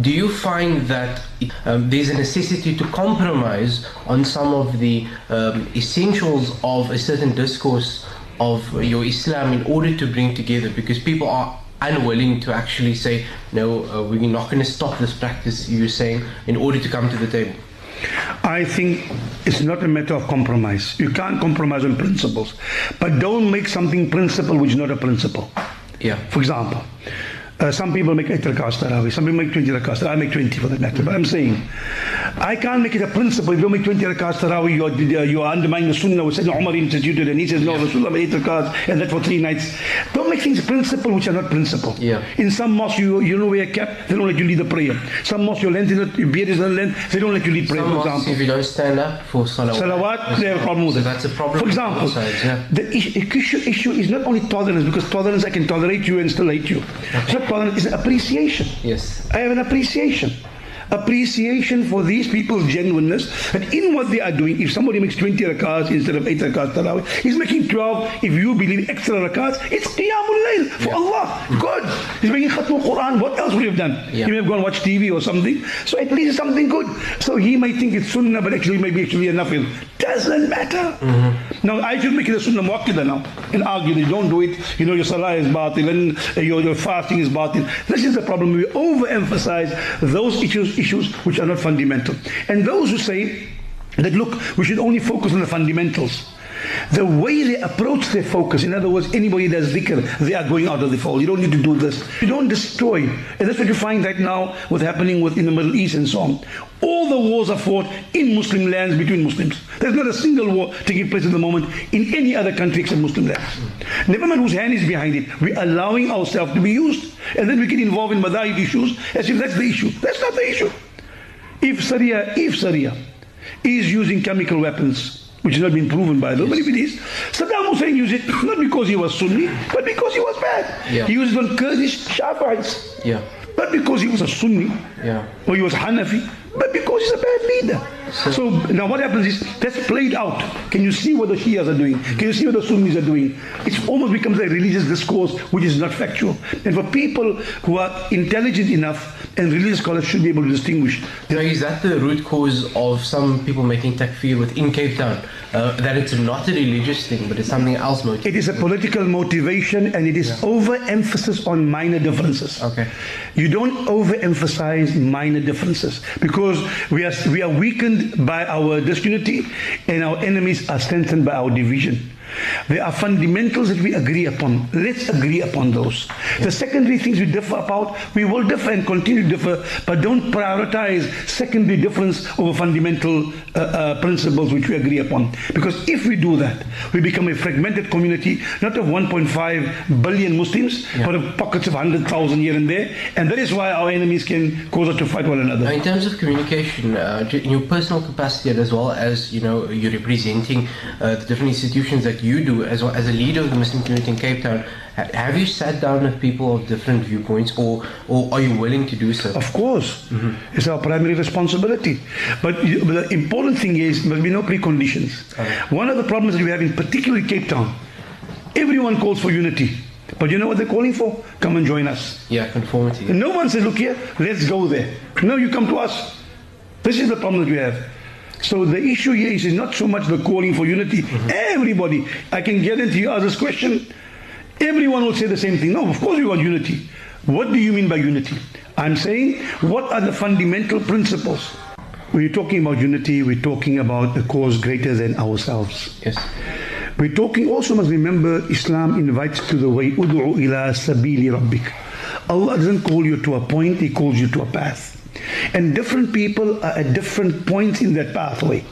do you find that um, there's a necessity to compromise on some of the um, essentials of a certain discourse of your Islam in order to bring together? Because people are unwilling to actually say, no, uh, we're not going to stop this practice you're saying in order to come to the table. I think it's not a matter of compromise. You can't compromise on principles. But don't make something principle which is not a principle. Yeah. For example, uh, some people make 8 rakats tarawih, some people make 20 rakats I make 20 for that matter. But I'm saying, I can't make it a principle. If you make 20 rakats tarawih, you are, you are undermining the sunnah which Sayyidina Umar instituted and he says, no, Rasulullah made 8 rakats and that for three nights. Don't make things a principle which are not principle. Yeah. In some mosques, you, you don't wear a cap, they don't let you lead the prayer. Some mosques, your length is not, your beard is not length, they don't let you lead prayer, Some for mosques, example. if you don't stand up for salawat, Salawat, they have a problem with so it. that's a problem. For example, yeah. the issue, issue, is not only tolerance, because tolerance I can tolerate you and still hate you. It's not tolerance, it's appreciation. Yes. I have an appreciation. Appreciation for these people's genuineness and in what they are doing. If somebody makes 20 rakats instead of 8 rakats tarawih, he's making 12. If you believe extra rakats, it's qiyamul layl for Allah. Good. He's making khatmul Quran. What else would he have done? Yeah. He may have gone watch TV or something. So at least it's something good. So he might think it's sunnah, but actually maybe actually a nafil. Doesn't matter. Mm-hmm. Now I should make it a sunnah muakkida now and argue that you don't do it. You know your salah is batil and your, your fasting is batil. This is the problem. We overemphasize those issues issues which are not fundamental. And those who say that look, we should only focus on the fundamentals. The way they approach their focus, in other words, anybody does dhikr, they are going out of the fold. You don't need to do this. You don't destroy. And that's what you find right now what's happening with in the Middle East and so on. All the wars are fought in Muslim lands between Muslims. There's not a single war taking place at the moment in any other country except Muslim lands. Never mind whose hand is behind it. We're allowing ourselves to be used. And then we get involved in Madhahib issues as if that's the issue. That's not the issue. If Syria, if Syria is using chemical weapons, which has not been proven by them, but if it is, Saddam Hussein used it not because he was Sunni, but because he was bad. Yeah. He used it on Kurdish Shafi'ites. Yeah. Not because he was a Sunni Yeah. or he was Hanafi, but because he's a bad leader. So, now what happens is that's played out. Can you see what the Shias are doing? Can you see what the Sunnis are doing? It almost becomes a religious discourse which is not factual. And for people who are intelligent enough and religious scholars should be able to distinguish. So is that the root cause of some people making takfir within Cape Town? Uh, that it's not a religious thing, but it's something else motivated? It is a political motivation and it is overemphasis on minor differences. Okay. You don't overemphasize minor differences because we are, we are weakened by our disunity and our enemies are strengthened by our division. There are fundamentals that we agree upon. Let's agree upon those. The secondary things we differ about, we will differ and continue to differ, but don't prioritize secondary difference over fundamental uh, uh, principles which we agree upon. Because if we do that, we become a fragmented community, not of 1.5 billion Muslims, but of pockets of 100,000 here and there. And that is why our enemies can cause us to fight one another. Now, in terms of communication, uh, in your personal capacity and as well as you know you're representing uh, the different institutions that you do as as a leader of the Muslim community in Cape Town, have you sat down with people of different viewpoints, or or are you willing to do so? Of course, mm-hmm. it's our primary responsibility. But, you- but the important thing is there will be no preconditions. One of the problems that we have in particularly Cape Town, everyone calls for unity. But you know what they're calling for? Come and join us. Yeah, conformity. And no one says, look here, let's go there. No, you come to us. This is the problem that we have. So the issue here is not so much the calling for unity. Everybody, I can guarantee you, ask this question, everyone will say the same thing. No, of course we want unity. What do you mean by unity? I'm saying, what are the fundamental principles? When you're talking about unity, we're talking about a cause greater than ourselves. Yes. We're talking also must remember Islam invites to the way ud'u ila sabili rabbik. Allah doesn't call you to a point, He calls you to a path. And different people are at different points in that pathway.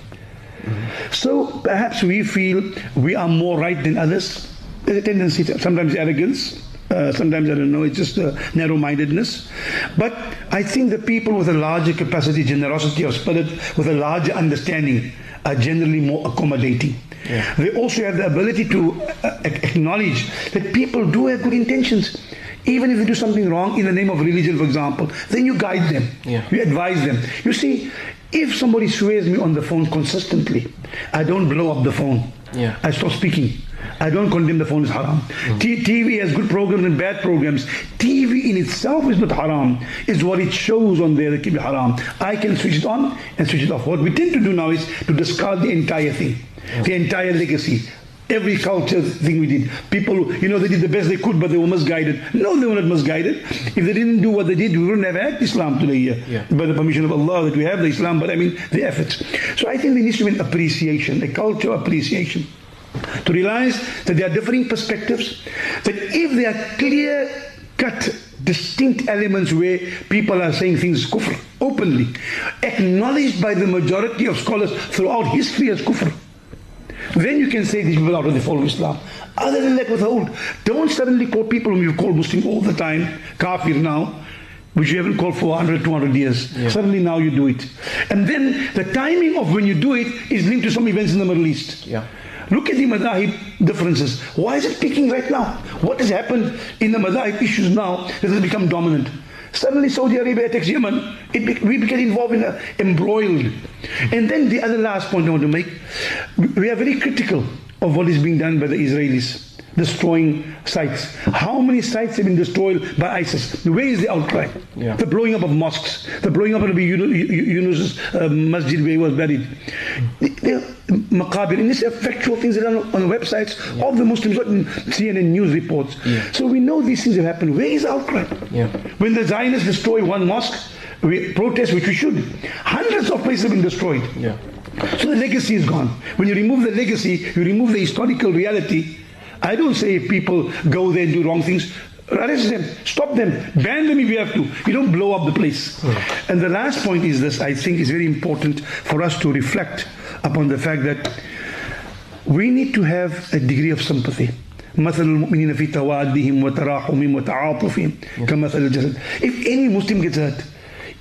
So perhaps we feel we are more right than others. There's a tendency, to, sometimes arrogance, uh, sometimes I don't know, it's just uh, narrow-mindedness. But I think the people with a larger capacity, generosity of spirit, with a larger understanding, are generally more accommodating. They also have the ability to uh, acknowledge that people do have good intentions. Even if they do something wrong in the name of religion, for example, then you guide them. Yeah. You advise them. You see, If somebody swears me on the phone consistently, I don't blow up the phone. Yeah. I stop speaking. I don't condemn the phone as haram. Mm. T- TV has good programs and bad programs. TV in itself is not haram. It's what it shows on there that can be haram. I can switch it on and switch it off. What we tend to do now is to discard the entire thing, the entire legacy. Every culture thing we did. People, you know, they did the best they could, but they were misguided. No, they were not misguided. If they didn't do what they did, we wouldn't have had Islam today here. Yeah. By the permission of Allah that we have the Islam, but I mean the efforts. So I think there needs to be an appreciation, a culture of appreciation to realize that there are differing perspectives, that if there are clear cut, distinct elements where people are saying things kufr openly, acknowledged by the majority of scholars throughout history as kufr, then you can say these people the fold of Islam. Other than that, withhold. Don't suddenly call people whom you call Muslim all the time, kafir now, which you haven't called for 100, 200 years. Suddenly now you do it. And then the timing of when you do it is linked to some events in the Middle East. Yeah. Look at the madhahib differences. Why is it peaking right now? What has happened in the madhahib issues now that has become dominant? Suddenly Saudi Arabia attacks Yemen. Be, we became involved in a, embroiled. And then the other last point I want to make, we are very critical of what is being done by the Israelis destroying sites. How many sites have been destroyed by ISIS? Where is the outcry? Yeah. The blowing up of mosques, the blowing up of Nabi Yunus' uh, masjid where he was buried. The, the, Maqabir, and these are factual things that are on, on the websites of the Muslims, not in CNN news reports. Yeah. So we know these things have happened. Where is the outcry? Yeah. When the Zionists destroy one mosque, we protest, which we should. Hundreds of places have been destroyed. Yeah. So the legacy is gone. When you remove the legacy, you remove the historical reality. I don't say if people go there and do wrong things, arrest them, stop them, ban them if you have to. You don't blow up the place. And the last point is this, I think is very important for us to reflect upon the fact that we need to have a degree of sympathy. مثل المؤمنين في توادهم وتراحمهم وتعاطفهم كمثل الجسد. If any Muslim gets hurt,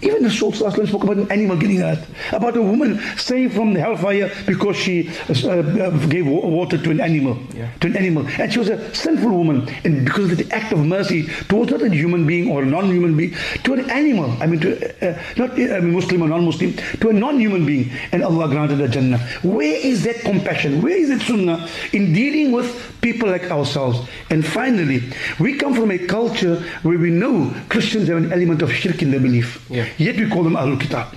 even the Rasul spoke about an animal getting hurt, about a woman saved from the hellfire because she uh, gave water to an animal, Yeah. to an animal, and she was a sinful woman, and because of the act of mercy towards not a human being or a non-human being, to an animal, I mean, to uh, not uh, I mean, Muslim or non-Muslim, to a non-human being, and Allah granted her Jannah. Where is that compassion? Where is that Sunnah in dealing with people like ourselves? And finally, we come from a culture where we know Christians have an element of shirk in their belief. Yeah. Yet we call them Ahlul Kitab.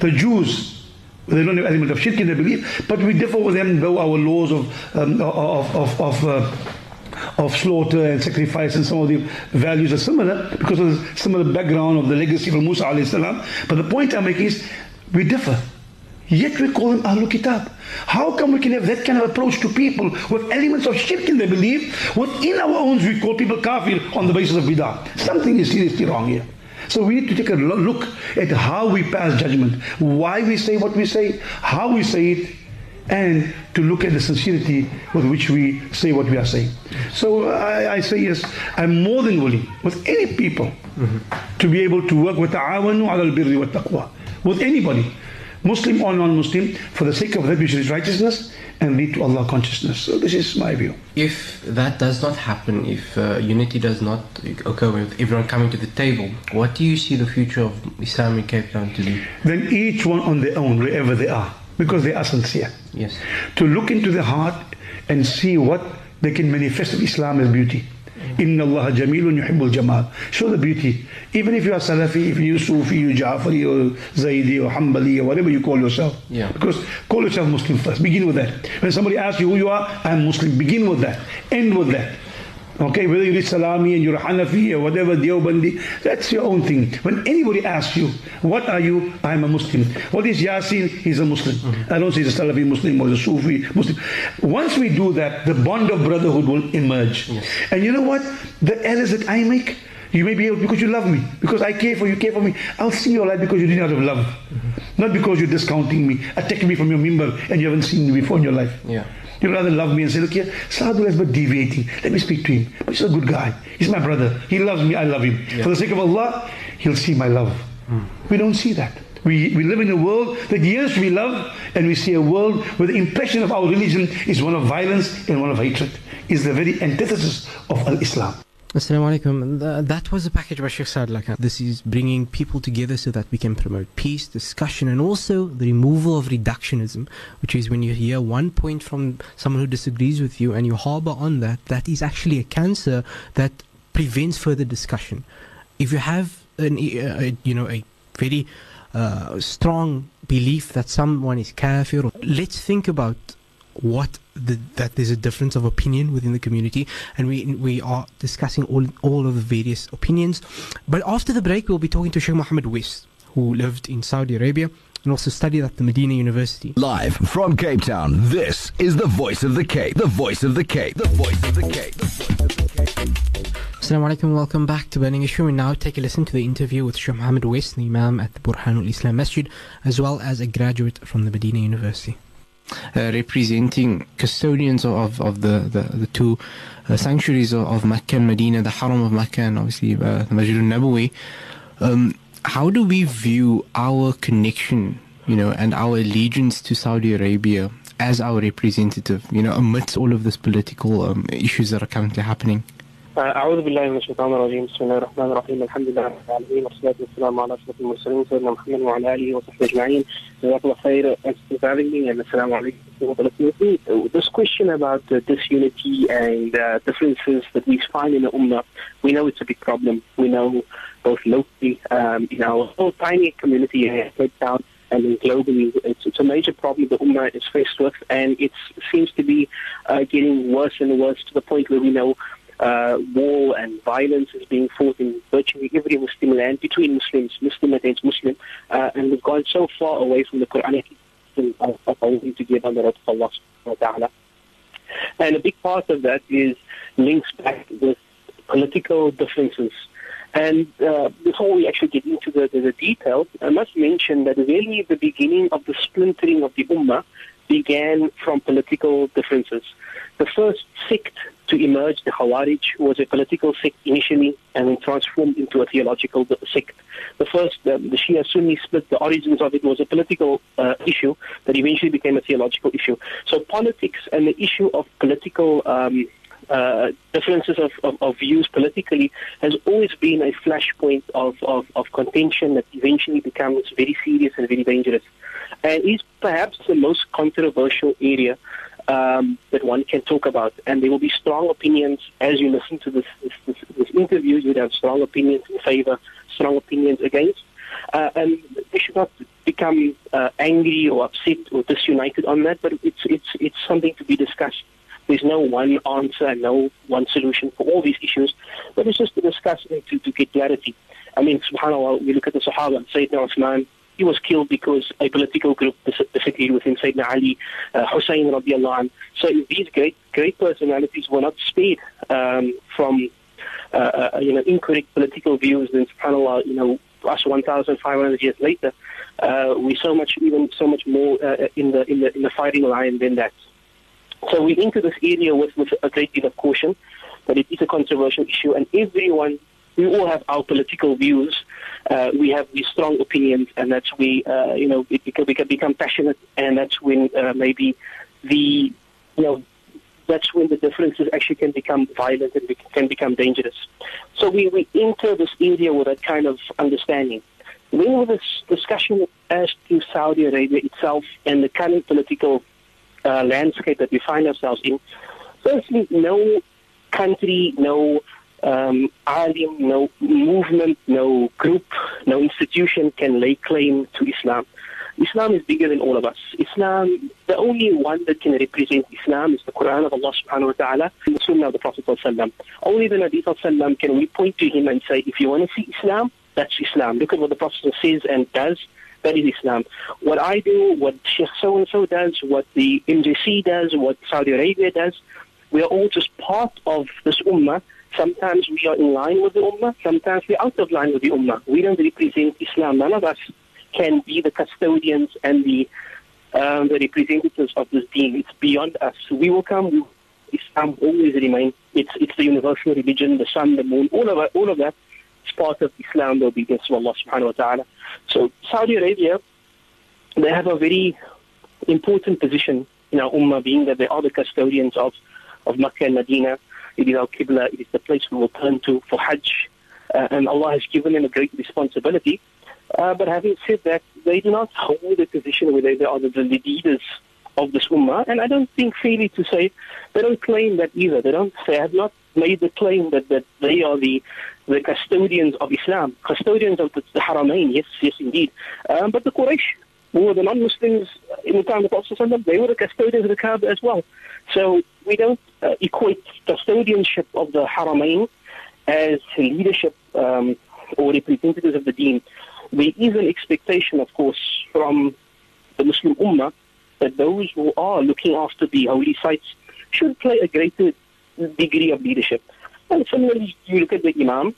The Jews, they don't have element of shirk in their belief, but we differ with them though our laws of um, of of of, uh, of slaughter and sacrifice and some of the values are similar because of the similar background of the legacy from Musa alayhi salam. But the point I'm making is we differ. Yet we call them Ahlul Kitab. How come we can have that kind of approach to people with elements of shirk in their belief? Within our own we call people kafir on the basis of bid'ah. Something is seriously wrong here. So we need to take a look at how we pass judgment, why we say what we say, how we say it, and to look at the sincerity with which we say what we are saying. So I, I say yes, I'm more than willing with any people mm-hmm. to be able to work with ta'awanu ala al-birri wa taqwa, with anybody, Muslim or non-Muslim, for the sake of that which is righteousness and lead to Allah consciousness. So this is my view. If that does not happen, if uh, unity does not occur with everyone coming to the table, what do you see the future of Islam in Cape Town to be? Then each one on their own, wherever they are, because they are sincere. Yes. to look into the heart and see what they can manifest of Islam as beauty. Inna Allah jamilun yuhibbul jamal. Show the beauty. Even if you are Salafi, if you Sufi, you Jafari or Zaidi or Hanbali or whatever you call yourself. Yeah. Because call yourself Muslim first. Begin with that. When somebody asks you who you are, I'm Muslim. Begin with that. End with that. Okay, whether you're Salafi and you're Hanafi or whatever, Deobandi, that's your own thing. When anybody asks you, what are you? I'm a Muslim. What is Yaseen? He's a Muslim. Mm-hmm. I don't say he's a Salafi Muslim or a Sufi Muslim. Once we do that, the bond of brotherhood will emerge. And you know what? The errors that I make, you may be able, because you love me, because I care for you, care for me. I'll see your life because you did out of love. Mm-hmm. Not because you're discounting me, attacking me from your mimbar and you haven't seen me before in your life. Yeah. You'd rather love me and say, look here, Sadhu is but deviating. Let me speak to him. He's a good guy. He's my brother. He loves me. I love him. For the sake of Allah, he'll see my love. Hmm. We don't see that. We, we live in a world that yes, we love, and we see a world where the impression of our religion is one of violence and one of hatred. Is the very antithesis of Al-Islam. Assalamu alaikum. That was a package by Sheikh Saad This is bringing people together so that we can promote peace, discussion, and also the removal of reductionism, which is when you hear one point from someone who disagrees with you and you harbor on that, that is actually a cancer that prevents further discussion. If you have an, you know, a very uh, strong belief that someone is kafir, let's think about what the, that there's a difference of opinion within the community, and we we are discussing all all of the various opinions. But after the break, we'll be talking to Sheikh Mohammed West, who lived in Saudi Arabia and also studied at the Medina University. Live from Cape Town, this is the voice of the Cape. The voice of the Cape. The voice of the Cape. The voice of the Cape. Assalamu alaikum, welcome back to Burning Issue. And now take a listen to the interview with Sheikh Mohammed West, the Imam at the Burhanul Islam Masjid, as well as a graduate from the Medina University representing custodians of, of the, the, the two uh, sanctuaries of, of Mecca and Medina, the Haram of Mecca and obviously uh, the Masjid al-Nabawi. Um, how do we view our connection, you know, and our allegiance to Saudi Arabia as our representative, you know, amidst all of this political um, issues that are currently happening? أعوذ بالله من الشيطان الرجيم بسم الله الرحمن الرحيم الحمد لله رب العالمين والصلاة والسلام على أشرف المرسلين سيدنا محمد وعلى آله وصحبه أجمعين جزاك الله خير Thanks for having me and السلام عليكم This question about uh, disunity and uh, differences that we find in the Ummah, we know it's a big problem. We know both locally um, in our whole tiny community here in Cape Town and then globally, it's, it's a major problem the Ummah is faced with, and it seems to be uh, getting worse and worse to the point where we know uh, war and violence is being fought in virtually every Muslim land between Muslims, Muslim against Muslim, uh, and we've gone so far away from the Quranic of, together on the Allah subhanahu wa ta'ala. And a big part of that is links back with political differences. And uh, before we actually get into the, the, the details, I must mention that really the beginning of the splintering of the Ummah began from political differences. The first sect to emerge, the Khawarij, was a political sect initially and then transformed into a theological sect. The first, um, the Shia Sunni split, the origins of it was a political uh, issue that eventually became a theological issue. So politics and the issue of political um, uh, differences of, of, of, views politically has always been a flashpoint of, of, of, contention that eventually becomes very serious and very dangerous. And is perhaps the most controversial area um, that one can talk about. And there will be strong opinions as you listen to this, this, this, this interview. You'd have strong opinions in favor, strong opinions against. Uh, and we should not become uh, angry or upset or disunited on that, but it's, it's, it's something to be discussed. There's no one answer, and no one solution for all these issues, but it's just to discuss and to, to get clarity. I mean, subhanAllah, we look at the Sahaba, Sayyidina Uthman, he was killed because a political group disagreed with him, Sayyidina Ali, uh, Hussein radiallahu anh. So these great, great personalities were not spared um, from, uh, uh, you know, incorrect political views. Then subhanAllah, you know, us 1,500 years later, uh, we so much, even so much more uh, in the in the in the fighting line than that. So we enter this area with, with a great deal of caution, but it is a controversial issue, and everyone we all have our political views. Uh, we have these strong opinions, and that's we, uh, you know, we can, we can become passionate, and that's when uh, maybe the, you know, that's when the differences actually can become violent and can become dangerous. So we, we enter this area with that kind of understanding. When with this discussion as to Saudi Arabia itself and the current political uh, landscape that we find ourselves in, firstly, no country, no um, alim, no movement, no group, no institution can lay claim to Islam. Islam is bigger than all of us. Islam, the only one that can represent Islam is the Quran of Allah subhanahu wa ta'ala and the Sunnah of the Prophet sallallahu Only the Nabi sallallahu can we point to him and say, if you want to see Islam, that's Islam. Look at what the Prophet says and does. That is Islam. What I do, what Sheikh so-and-so does, what the MJC does, what Saudi Arabia does, we are all just part of this ummah Sometimes we are in line with the Ummah, sometimes we're out of line with the Ummah. We don't represent Islam. None of us can be the custodians and the, um, the representatives of this deen. It's beyond us. We will come, Islam always remain. It's, it's the universal religion, the sun, the moon, all of, all of that is part of Islam, the obedience to Allah subhanahu wa ta'ala. So Saudi Arabia, they have a very important position in our Ummah, being that they are the custodians of, of Makkah and Medina It is our Qibla. It is the place we will turn to for Hajj. Uh, and Allah has given them a great responsibility. Uh, but having said that, they do not hold a position where they are the, leaders of this ummah. And I don't think fairly to say they don't claim that either. They don't. They have not made the claim that, that they are the the custodians of Islam, custodians of the, the Haramain. Yes, yes, indeed. Um, but the Quraysh, were the non-Muslims in the time of the Prophet, they were the custodians of the Kaaba as well. So we don't uh, equate custodianship of the Haramain as leadership um, or representatives of the Deen. There is an expectation, of course, from the Muslim Ummah that those who are looking after the holy sites should play a greater degree of leadership. And similarly, you look at the Imam.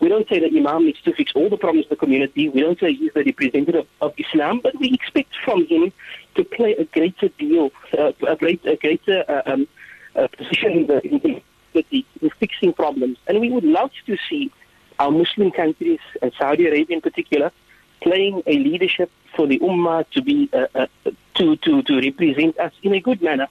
We don't say that Imam needs to fix all the problems of the community. We don't say he's the representative of Islam, but we expect from him to play a greater deal, uh, a, great, a greater uh, um, uh, position in the, in the in fixing problems. And we would love to see our Muslim countries, and Saudi Arabia in particular, playing a leadership for the Ummah to be uh, uh, to, to, to represent us in a good manner.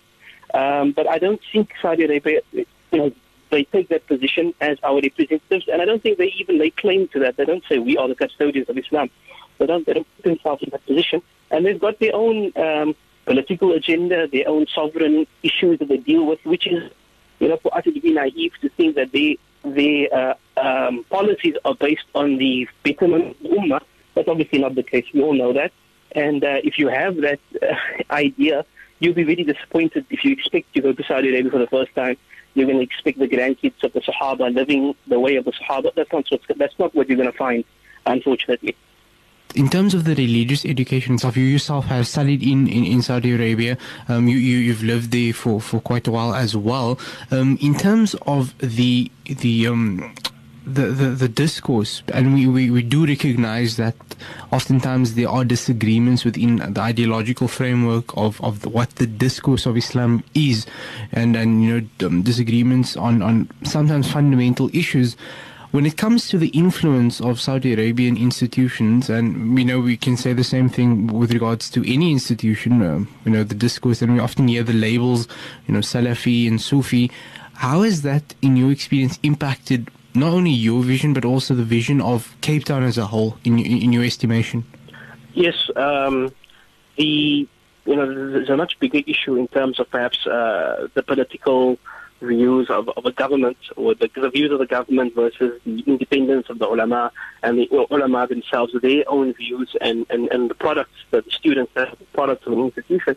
Um, but I don't think Saudi Arabia, you know, they take that position as our representatives, and I don't think they even lay claim to that. They don't say we are the custodians of Islam. They don't. They don't put themselves in that position, and they've got their own um, political agenda, their own sovereign issues that they deal with, which is, you know, for us to be naive to think that they their uh, um, policies are based on the betterment of Ummah. That's obviously not the case. We all know that. And uh, if you have that uh, idea, you'll be really disappointed if you expect to go to Saudi Arabia for the first time. You're going to expect the grandkids of the Sahaba living the way of the Sahaba. That's not, that's not what you're going to find, unfortunately. In terms of the religious education stuff, you yourself have studied in, in, in Saudi Arabia. Um, you, you, you've lived there for, for quite a while as well. Um, in terms of the, the, um, the, the, the discourse, and we, we, we do recognize that oftentimes there are disagreements within the ideological framework of, of the, what the discourse of Islam is, and, and you know um, disagreements on, on sometimes fundamental issues. When it comes to the influence of Saudi Arabian institutions, and we know we can say the same thing with regards to any institution, uh, you know, the discourse, and we often hear the labels, you know, Salafi and Sufi. How has that, in your experience, impacted not only your vision but also the vision of Cape Town as a whole, in in your estimation? Yes, um, the you know there's a much bigger issue in terms of perhaps uh, the political views of, of a government or the, the, views of the government versus the independence of the ulama and the ulama themselves, their own views and, and, and the products that the students have, products of an institution.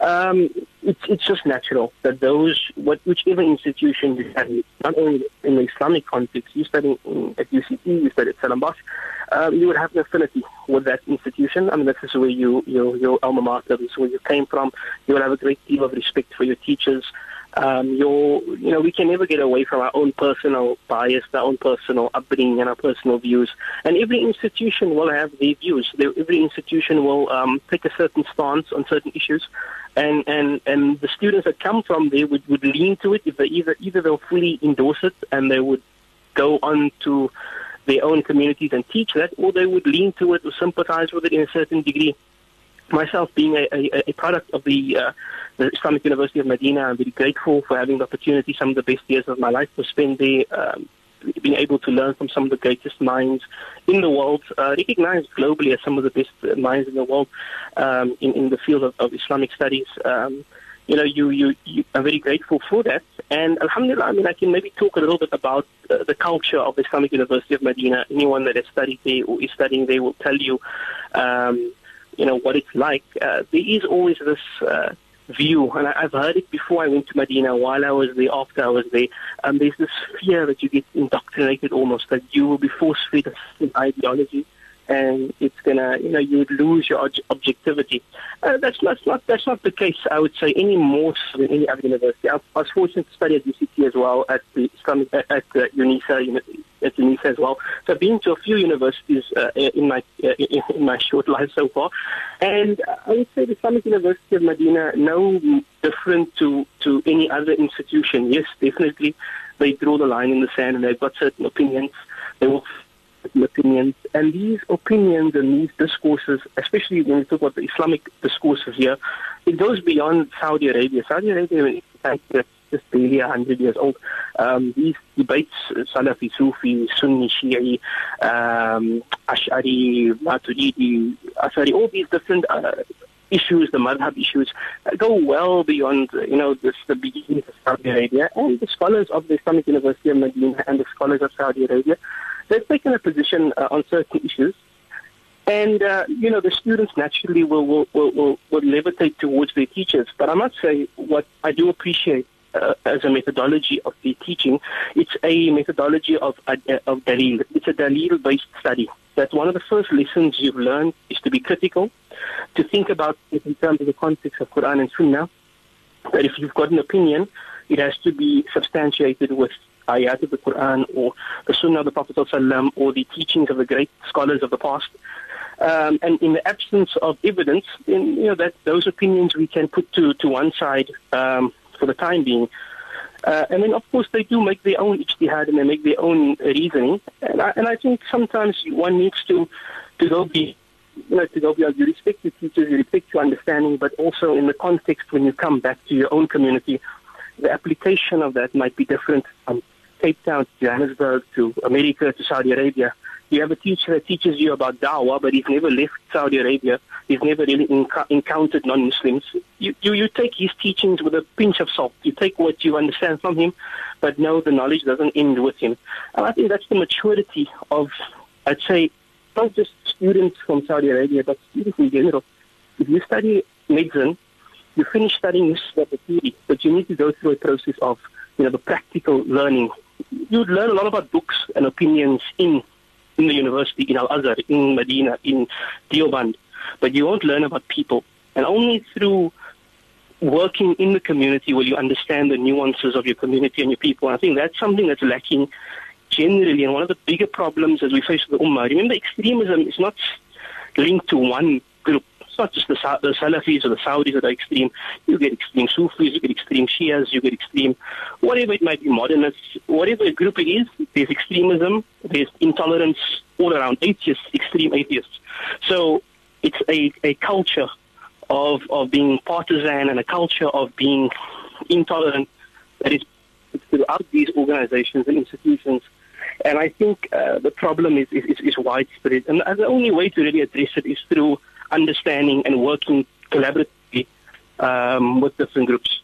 Um, it's, it's just natural that those, what, whichever institution you study, not only in the Islamic context, you study at UCT, you study at Stellenbosch, um, you would have an affinity with that institution. I mean, this is where you, your, your alma mater, this is where you came from. You will have a great deal of respect for your teachers um, your, you know, we can never get away from our own personal bias, our own personal upbringing, and our personal views. And every institution will have their views. Every institution will um, take a certain stance on certain issues, and and and the students that come from there would, would lean to it. If they either either they'll fully endorse it and they would go on to their own communities and teach that, or they would lean to it or sympathize with it in a certain degree myself being a, a, a product of the, uh, the Islamic University of Medina, I'm very grateful for having the opportunity, some of the best years of my life to spend there, um, being able to learn from some of the greatest minds in the world, uh, recognized globally as some of the best minds in the world um, in, in the field of, of Islamic studies. Um, you know, you, you, you are very grateful for that. And Alhamdulillah, I mean, I can maybe talk a little bit about uh, the culture of Islamic University of Medina. Anyone that has studied there or is studying there will tell you, um, you know, what it's like, uh, there is always this uh, view, and I, have heard it before. I went to Medina, while I was there, after I was there. Um, there's this fear that you get indoctrinated almost, that you will be force-fed an ideology and it's gonna, you know, you would lose your objectivity. Uh, that's not, not that's not the case. I would say any more than any other university. I, was fortunate to study at UCT as well at the Islamic at, at uh, UNISA at UNISA as well. So I've been to a few universities uh, in my uh, in, my short life so far, and I would say the Islamic University of Medina no different to to any other institution. Yes, definitely they draw the line in the sand and they've got certain opinions. They will opinions. And these opinions and these discourses, especially when we talk about the Islamic discourses here, it goes beyond Saudi Arabia. Saudi Arabia just barely 100 years old. Um, these debates, Salafi, Sufi, Sunni, Shi'i, um, Ash'ari, Maturidi, Asari, all these different uh, issues, the madhab issues, uh, go well beyond, you know, this, the beginnings of Saudi Arabia. And the scholars of the Islamic University of Medina and the scholars of Saudi Arabia, they've taken a position uh, on certain issues. And, uh, you know, the students naturally will, will, will, will, will levitate towards their teachers. But I must say, what I do appreciate uh, as a methodology of the teaching, it's a methodology of, uh, of dalil. It's a dalil-based study. That one of the first lessons you've learned is to be critical, to think about it in terms of the context of Quran and Sunnah. That if you've got an opinion, it has to be substantiated with ayat of the Quran or the Sunnah of the Prophet or the teachings of the great scholars of the past. Um, and in the absence of evidence, then you know that those opinions we can put to, to one side um, for the time being. Uh, and then, of course, they do make their own ijtihad and they make their own reasoning. And I, and I think sometimes one needs to, to go be, you know, to go beyond. You respect your teachers, you respect your understanding, but also in the context when you come back to your own community, the application of that might be different from Cape Town to Johannesburg to America to Saudi Arabia. You have a teacher that teaches you about da'wah, but he's never left Saudi Arabia. He's never really enc- encountered non-Muslims. You, you, you take his teachings with a pinch of salt. You take what you understand from him, but no, the knowledge doesn't end with him. And I think that's the maturity of, I'd say, not just students from Saudi Arabia, but students in general. If you study medicine, you finish studying this but you need to go through a process of, you know, the practical learning. You learn a lot about books and opinions in in the university, in Al Azhar, in Medina, in Deoband, but you won't learn about people. And only through working in the community will you understand the nuances of your community and your people. And I think that's something that's lacking generally. And one of the bigger problems as we face with the Ummah, remember, extremism is not linked to one group. Not just the, the Salafis or the Saudis that are extreme. You get extreme Sufis, you get extreme Shias, you get extreme, whatever it might be, modernists, whatever group it is, there's extremism, there's intolerance all around, atheists, extreme atheists. So it's a, a culture of, of being partisan and a culture of being intolerant that is throughout these organizations and institutions. And I think uh, the problem is, is, is widespread. And the only way to really address it is through understanding and working collaboratively um, with different groups.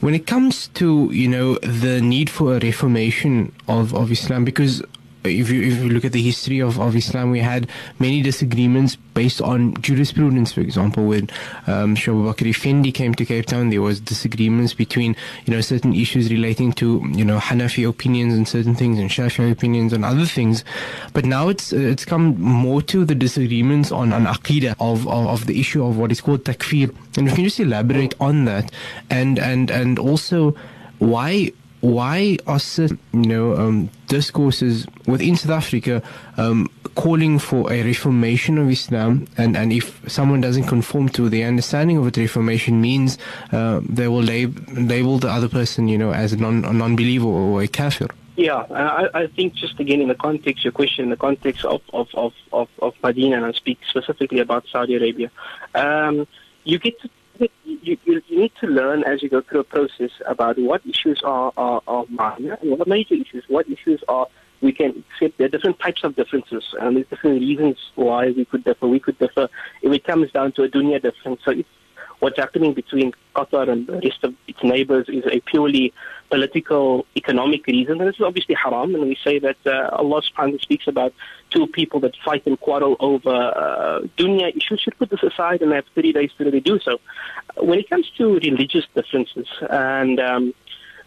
When it comes to you know the need for a reformation of, of Islam, because if you if you look at the history of, of Islam, we had many disagreements based on jurisprudence. For example, when um, Shaw Bakr Effendi came to Cape Town, there was disagreements between you know certain issues relating to you know Hanafi opinions and certain things, and Shafi'i opinions and other things. But now it's it's come more to the disagreements on on aqidah of, of of the issue of what is called takfir. And if you just elaborate on that, and and and also why why are certain, you know, um, discourses within South Africa um, calling for a reformation of Islam? And, and if someone doesn't conform to the understanding of what reformation means, uh, they will lab- label the other person, you know, as a, non- a non-believer or a kafir. Yeah, I, I think just again in the context, your question in the context of, of, of, of, of Medina, and I speak specifically about Saudi Arabia, um, you get to you, you, you, need to learn as you go through a process about what issues are, are, are minor and what are major issues, what issues are we can accept. There are different types of differences, and there's different reasons why we could differ. We could differ if it comes down to a dunya difference. So if what's happening between Qatar and the rest of its neighbors is a purely political, economic reasons. and this is obviously haram. And we say that uh, Allah subhanahu speaks about two people that fight and quarrel over uh, dunya issues should put this aside and have 30 days to really do so. When it comes to religious differences, and um,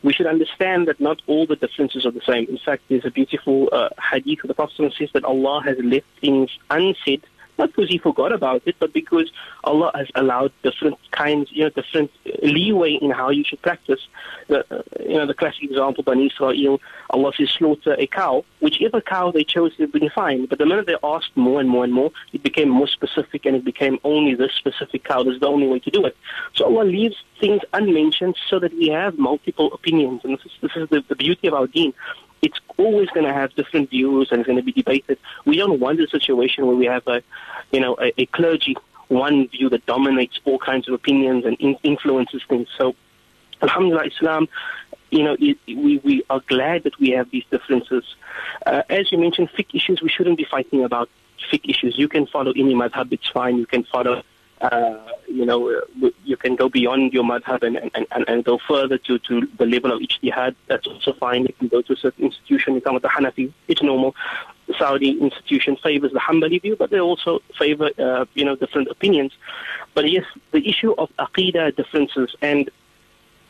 we should understand that not all the differences are the same. In fact, there's a beautiful uh, hadith of the Prophet says that Allah has left things unsaid not because he forgot about it, but because Allah has allowed different kinds, you know, different leeway in how you should practice. The, uh, you know, the classic example, Bani Israel, Allah says slaughter a cow. Whichever cow they chose, they've been fine. But the minute they asked more and more and more, it became more specific and it became only this specific cow. This is the only way to do it. So Allah leaves things unmentioned so that we have multiple opinions. And this is, this is the, the beauty of our deen always going to have different views and it's going to be debated. We don't want a situation where we have a, you know, a, a clergy one view that dominates all kinds of opinions and in, influences things. So Alhamdulillah, Islam, you know, it, we, we are glad that we have these differences. Uh, as you mentioned, fiqh issues, we shouldn't be fighting about fiqh issues. You can follow any madhab, it's fine. You can follow, uh, you know, uh, you can go beyond your madhab and, and, and, and go further to, to the level of ijtihad. That's also fine. You can go to a certain institution, you come with the Hanafi, it's normal. The Saudi institution favors the Hanbali view, but they also favor, uh, you know, different opinions. But yes, the issue of aqidah differences and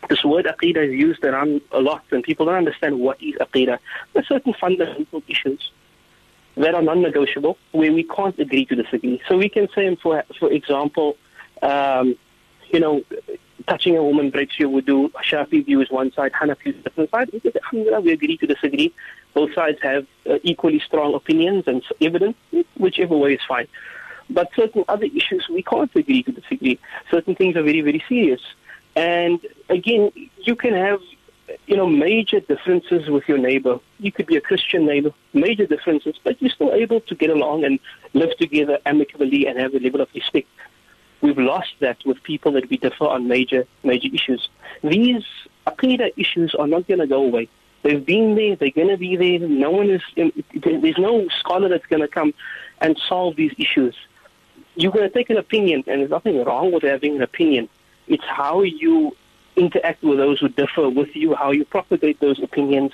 this word aqidah is used around a lot, and people don't understand what is aqidah. There are certain fundamental issues that are non-negotiable, where we can't agree to disagree. So we can say, for for example, um, you know, touching a woman breaks your wudu. Shafi view is one side, Hanafi is different side. We, alhamdulillah, we agree to disagree. Both sides have uh, equally strong opinions and evidence. Whichever way is fine. But certain other issues we can't agree to disagree. Certain things are very, very serious. And again, you can have you know, major differences with your neighbor. You could be a Christian neighbor, major differences, but you're still able to get along and live together amicably and have a level of respect. We've lost that with people that we differ on major, major issues. These aqidah issues are not going to go away. They've been there, they're going to be there. No one is, there's no scholar that's going to come and solve these issues. You're going to take an opinion, and there's nothing wrong with having an opinion. It's how you interact with those who differ with you, how you propagate those opinions,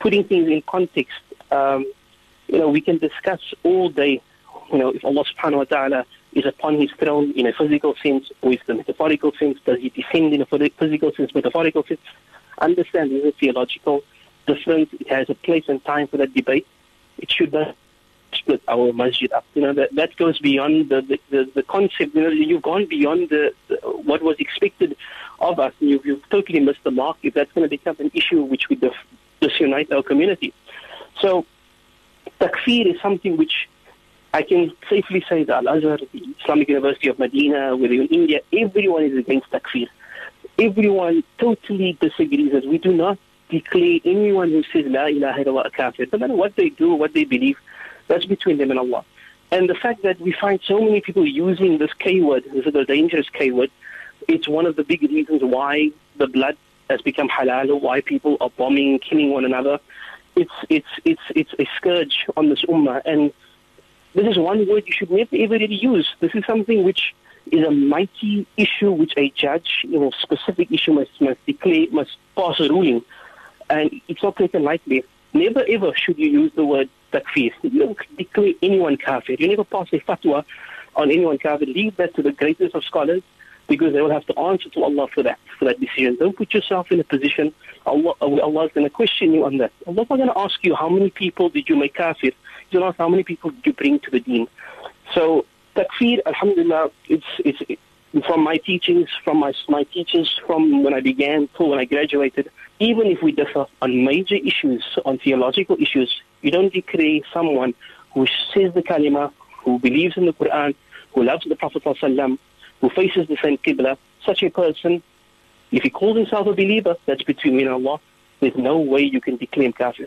putting things in context. Um, you know, we can discuss all day, you know, if Allah subhanahu wa ta'ala is upon his throne in a physical sense or is the metaphorical sense, does he descend in a physical sense, metaphorical sense? Understand this is theological difference. It has a place and time for that debate. It should not split our masjid up. You know, that, that goes beyond the, the, the, the concept. You know, you've gone beyond the, the what was expected of us. You've, you've totally missed the mark if that's going to become an issue which would disunite our community. So, takfir is something which I can safely say that Al-Azhar, the Islamic University of Medina, whether in India, everyone is against takfir. Everyone totally disagrees that we do not declare anyone who says La ilaha illallah a kafir. No matter what they do, what they believe, that's between them and Allah. And the fact that we find so many people using this K word, this is a dangerous K word, it's one of the big reasons why the blood has become halal, why people are bombing, killing one another. It's it's it's it's a scourge on this ummah, and this is one word you should never ever really use. This is something which is a mighty issue which a judge, you know, specific issue must must declare, must pass a ruling, and it's not taken lightly. Never ever should you use the word takfir. You don't declare anyone kafir. You never pass a fatwa on anyone kafir. Leave that to the greatest of scholars because they will have to answer to Allah for that, for that decision. Don't put yourself in a position, Allah, Allah is going to question you on that. Allah is going to ask you how many people did you make kafir. To ask how many people you bring to the deen. So takfir, alhamdulillah, it's, it's, from my teachings, from my, my teachers, from when I began to when I graduated, even if we differ on major issues, on theological issues, you don't declare someone who says the kalima, who believes in the Quran, who loves the Prophet ﷺ, who faces the same Qibla, such a person, if he calls himself a believer, that's between me and Allah. There's no way you can declare kafir.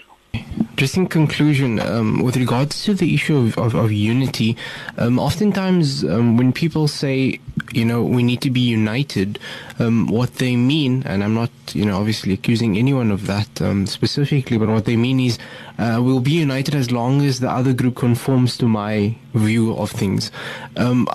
Just in conclusion, um, with regards to the issue of, of, of unity, um, oftentimes um, when people say, you know, we need to be united, um, what they mean, and I'm not, you know, obviously accusing anyone of that um, specifically, but what they mean is uh, we'll be united as long as the other group conforms to my view of things. Um,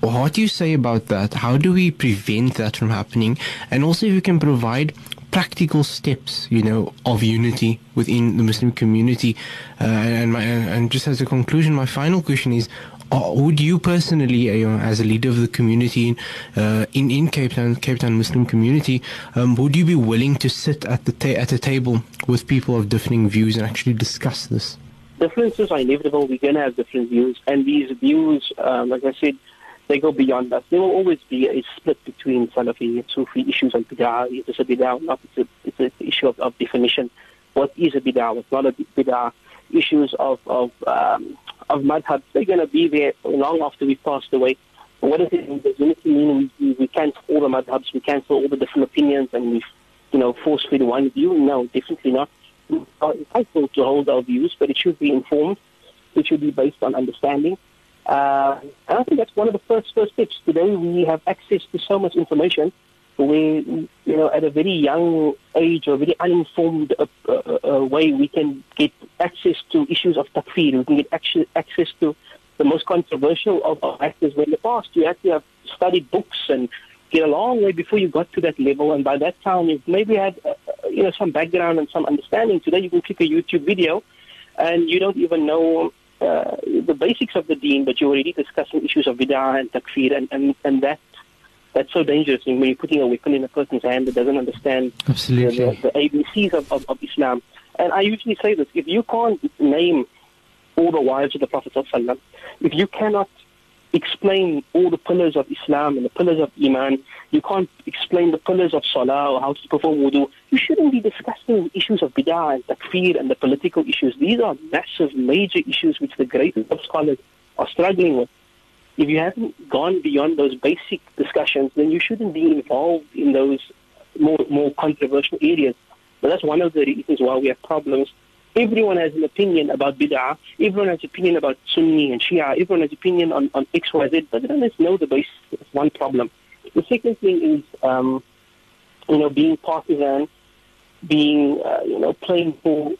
what do you say about that? How do we prevent that from happening? And also, if you can provide practical steps, you know, of unity within the Muslim community. Uh, and, my, and just as a conclusion, my final question is: uh, Would you personally, uh, as a leader of the community uh, in in Cape Town, Cape Town Muslim community, um, would you be willing to sit at the ta- at a table with people of differing views and actually discuss this? Differences are inevitable. We're going to have different views, and these views, um, like I said they go beyond that. There will always be a split between Salafi and Sufi issues on bid'ah. Is this a bid'ah or not? It's, a, it's an issue of, of, definition. What is a bid'ah? What's not a bid'ah? Issues of of um, of madhab, they're going to be there long after we've passed away. what does it mean? Does mean we, we cancel all the madhabs, we cancel all the different opinions, and we, you know, force feed one view? No, definitely not. We are entitled to hold our views, but it should be informed. It should be based on understanding. Uh, and I think that's one of the first first steps. Today we have access to so much information. where, you know, at a very young age or very uninformed uh, uh, uh, way, we can get access to issues of takfir. We can get access, access to the most controversial of actors. Where in the past, you had to have studied books and get a long way before you got to that level. And by that time, you maybe had, uh, you know, some background and some understanding. Today, you can click a YouTube video and you don't even know uh, the basics of the deen, but you're already discussing issues of bid'ah and takfir, and, and, and that that's so dangerous when you're putting a weapon in a person's hand that doesn't understand Absolutely. the, the, the ABCs of, of, of Islam. And I usually say this, if you can't name all the wives of the Prophet if you cannot explain all the pillars of Islam and the pillars of Iman, you can't explain the pillars of Salah or how to perform wudu, you shouldn't be discussing issues of bid'ah and takfir and the political issues. These are massive, major issues which the greatest of scholars are struggling with. If you haven't gone beyond those basic discussions, then you shouldn't be involved in those more, more controversial areas. But that's one of the reasons why we have problems. Everyone has an opinion about bid'ah. Everyone has an opinion about Sunni and Shia. Everyone has an opinion on, on X, Y, Z. But they don't know the base. That's one problem. The second thing is, um, you know, being partisan, being, uh, you know, playing for.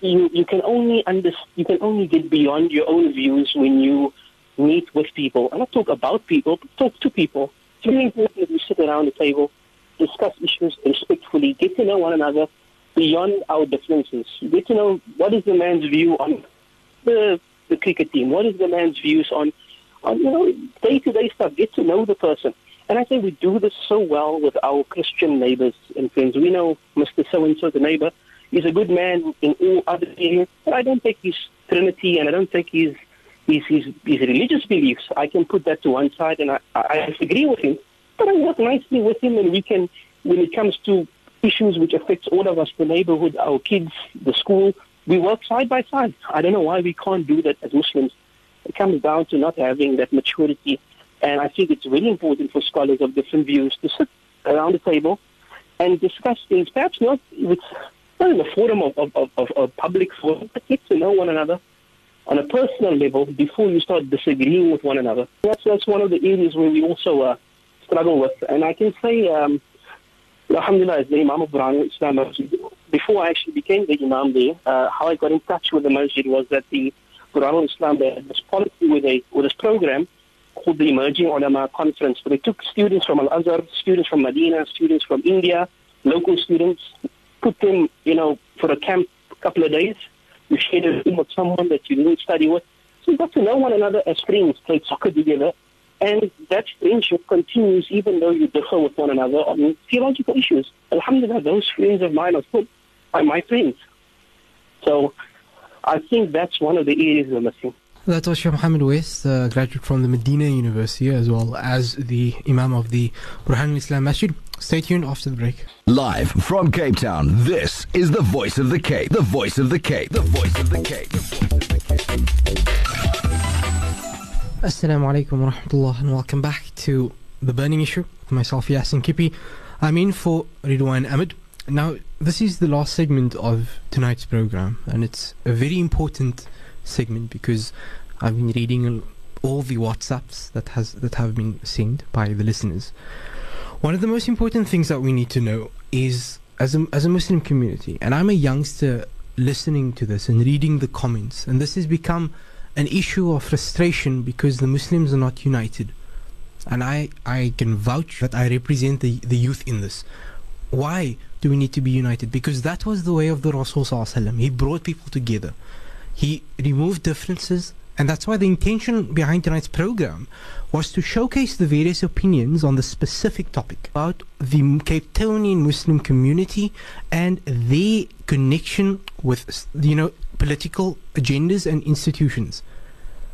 You you can only under, you can only get beyond your own views when you meet with people. And not talk about people, but talk to people. It's very important that we sit around the table, discuss issues respectfully, get to know one another beyond our differences. Get to know what is the man's view on the the cricket team. What is the man's views on on you know day to day stuff. Get to know the person. And I think we do this so well with our Christian neighbors and friends. We know Mr. So and so, the neighbor, is a good man in all other areas, but I don't take his Trinity and I don't take his his, his, his religious beliefs. I can put that to one side and I, I disagree with him, but I work nicely with him and we can, when it comes to issues which affects all of us, the neighborhood, our kids, the school, we work side by side. I don't know why we can't do that as Muslims. It comes down to not having that maturity. And I think it's really important for scholars of different views to sit around the table and discuss things, perhaps not with not in the forum of, of, of, of public forum, but get to know one another on a personal level before you start disagreeing with one another. That's that's one of the areas where we also uh, struggle with. And I can say, um, Alhamdulillah, as the Imam of Burhan Islam Masjid, before I actually became the Imam there, uh, how I got in touch with the Masjid was that the Burhan Islam, there had this policy with, a, with this program called the Emerging Ulama Conference. So they took students from Al-Azhar, students from Medina, students from India, local students, put them, you know, for a camp a couple of days. You shared a room with someone that you didn't study with. So you got to know one another as friends, played soccer together, and that friendship continues even though you differ with one another on theological issues. Alhamdulillah, those friends of mine are still are my friends. So I think that's one of the areas we're missing. That was Sheikh Mohammed West, a graduate from the Medina University, as well as the Imam of the Burhan Islam Masjid. Stay tuned after the break. Live from Cape Town, this is the voice of the Cape. The voice of the Cape. The voice of the Cape. Assalamu alaikum wa rahmatullah, and welcome back to The Burning Issue with myself, Yaseen Kippie. I'm in for Ridwan Ahmed. Now, this is the last segment of tonight's program, and it's a very important segment because I've been reading all the WhatsApps that has that have been sent by the listeners. One of the most important things that we need to know is as a as a Muslim community, and I'm a youngster listening to this and reading the comments, and this has become an issue of frustration because the Muslims are not united. And I, I can vouch that I represent the, the youth in this. Why do we need to be united? Because that was the way of the Rasul. He brought people together. He removed differences, and that's why the intention behind tonight's program was to showcase the various opinions on the specific topic about the Capetonian Muslim community and their connection with, you know, political agendas and institutions.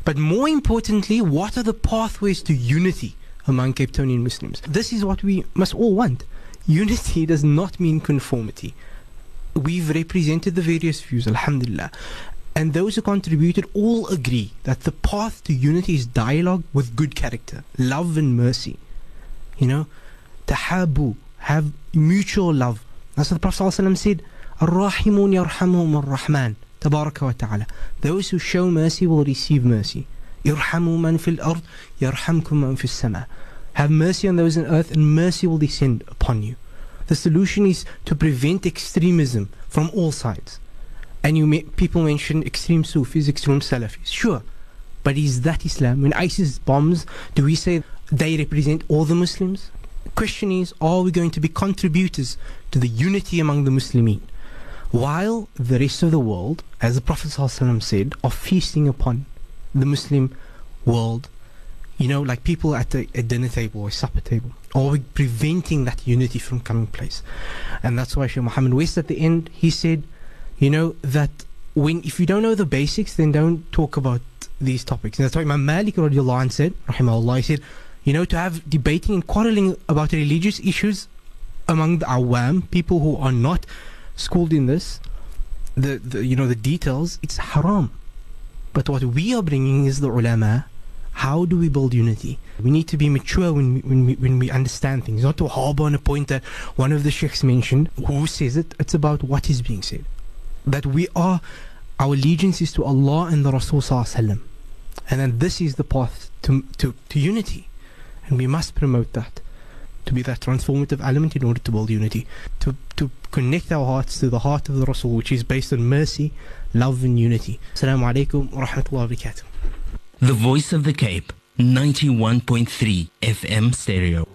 But more importantly, what are the pathways to unity among Capetonian Muslims? This is what we must all want. Unity does not mean conformity. We've represented the various views, alhamdulillah. And those who contributed all agree that the path to unity is dialogue with good character, love and mercy. You know, tahabu, have mutual love. That's what the Prophet ﷺ said, Ar-Rahimun yarhamuhum ar-Rahman, tabaraka ta'ala. Those who show mercy will receive mercy. Irhamu man fil ard, yarhamkum man fil sama. Have mercy on those on earth, and mercy will descend upon you. The solution is to prevent extremism from all sides. And you may, people mention extreme Sufis, extreme Salafis. Sure, but is that Islam? When ISIS bombs, do we say they represent all the Muslims? The question is, are we going to be contributors to the unity among the Muslimin? While the rest of the world, as the Prophet ﷺ said, are feasting upon the Muslim world, you know, like people at a, a dinner table or supper table, we preventing that unity from coming place? And that's why Shaykh Muhammad West at the end, he said, you know, that when if you don't know the basics, then don't talk about these topics. And that's why Imam Malik radiallahu anh said, rahimahullah, he said, you know, to have debating and quarreling about religious issues among the awam, people who are not schooled in this, the, the you know the details, it's haram. But what we are bringing is the ulama. How do we build unity? We need to be mature when we, when we, when we understand things, not to harbor on a point that one of the sheikhs mentioned. Who says it? It's about what is being said. That we are, our allegiance is to Allah and the Rasul and then this is the path to, to, to unity. And we must promote that to be that transformative element in order to build unity, to, to connect our hearts to the heart of the Rasul, which is based on mercy, love, and unity. Assalamu alaikum wa rahmatullahi. The Voice of the Cape, 91.3 FM stereo.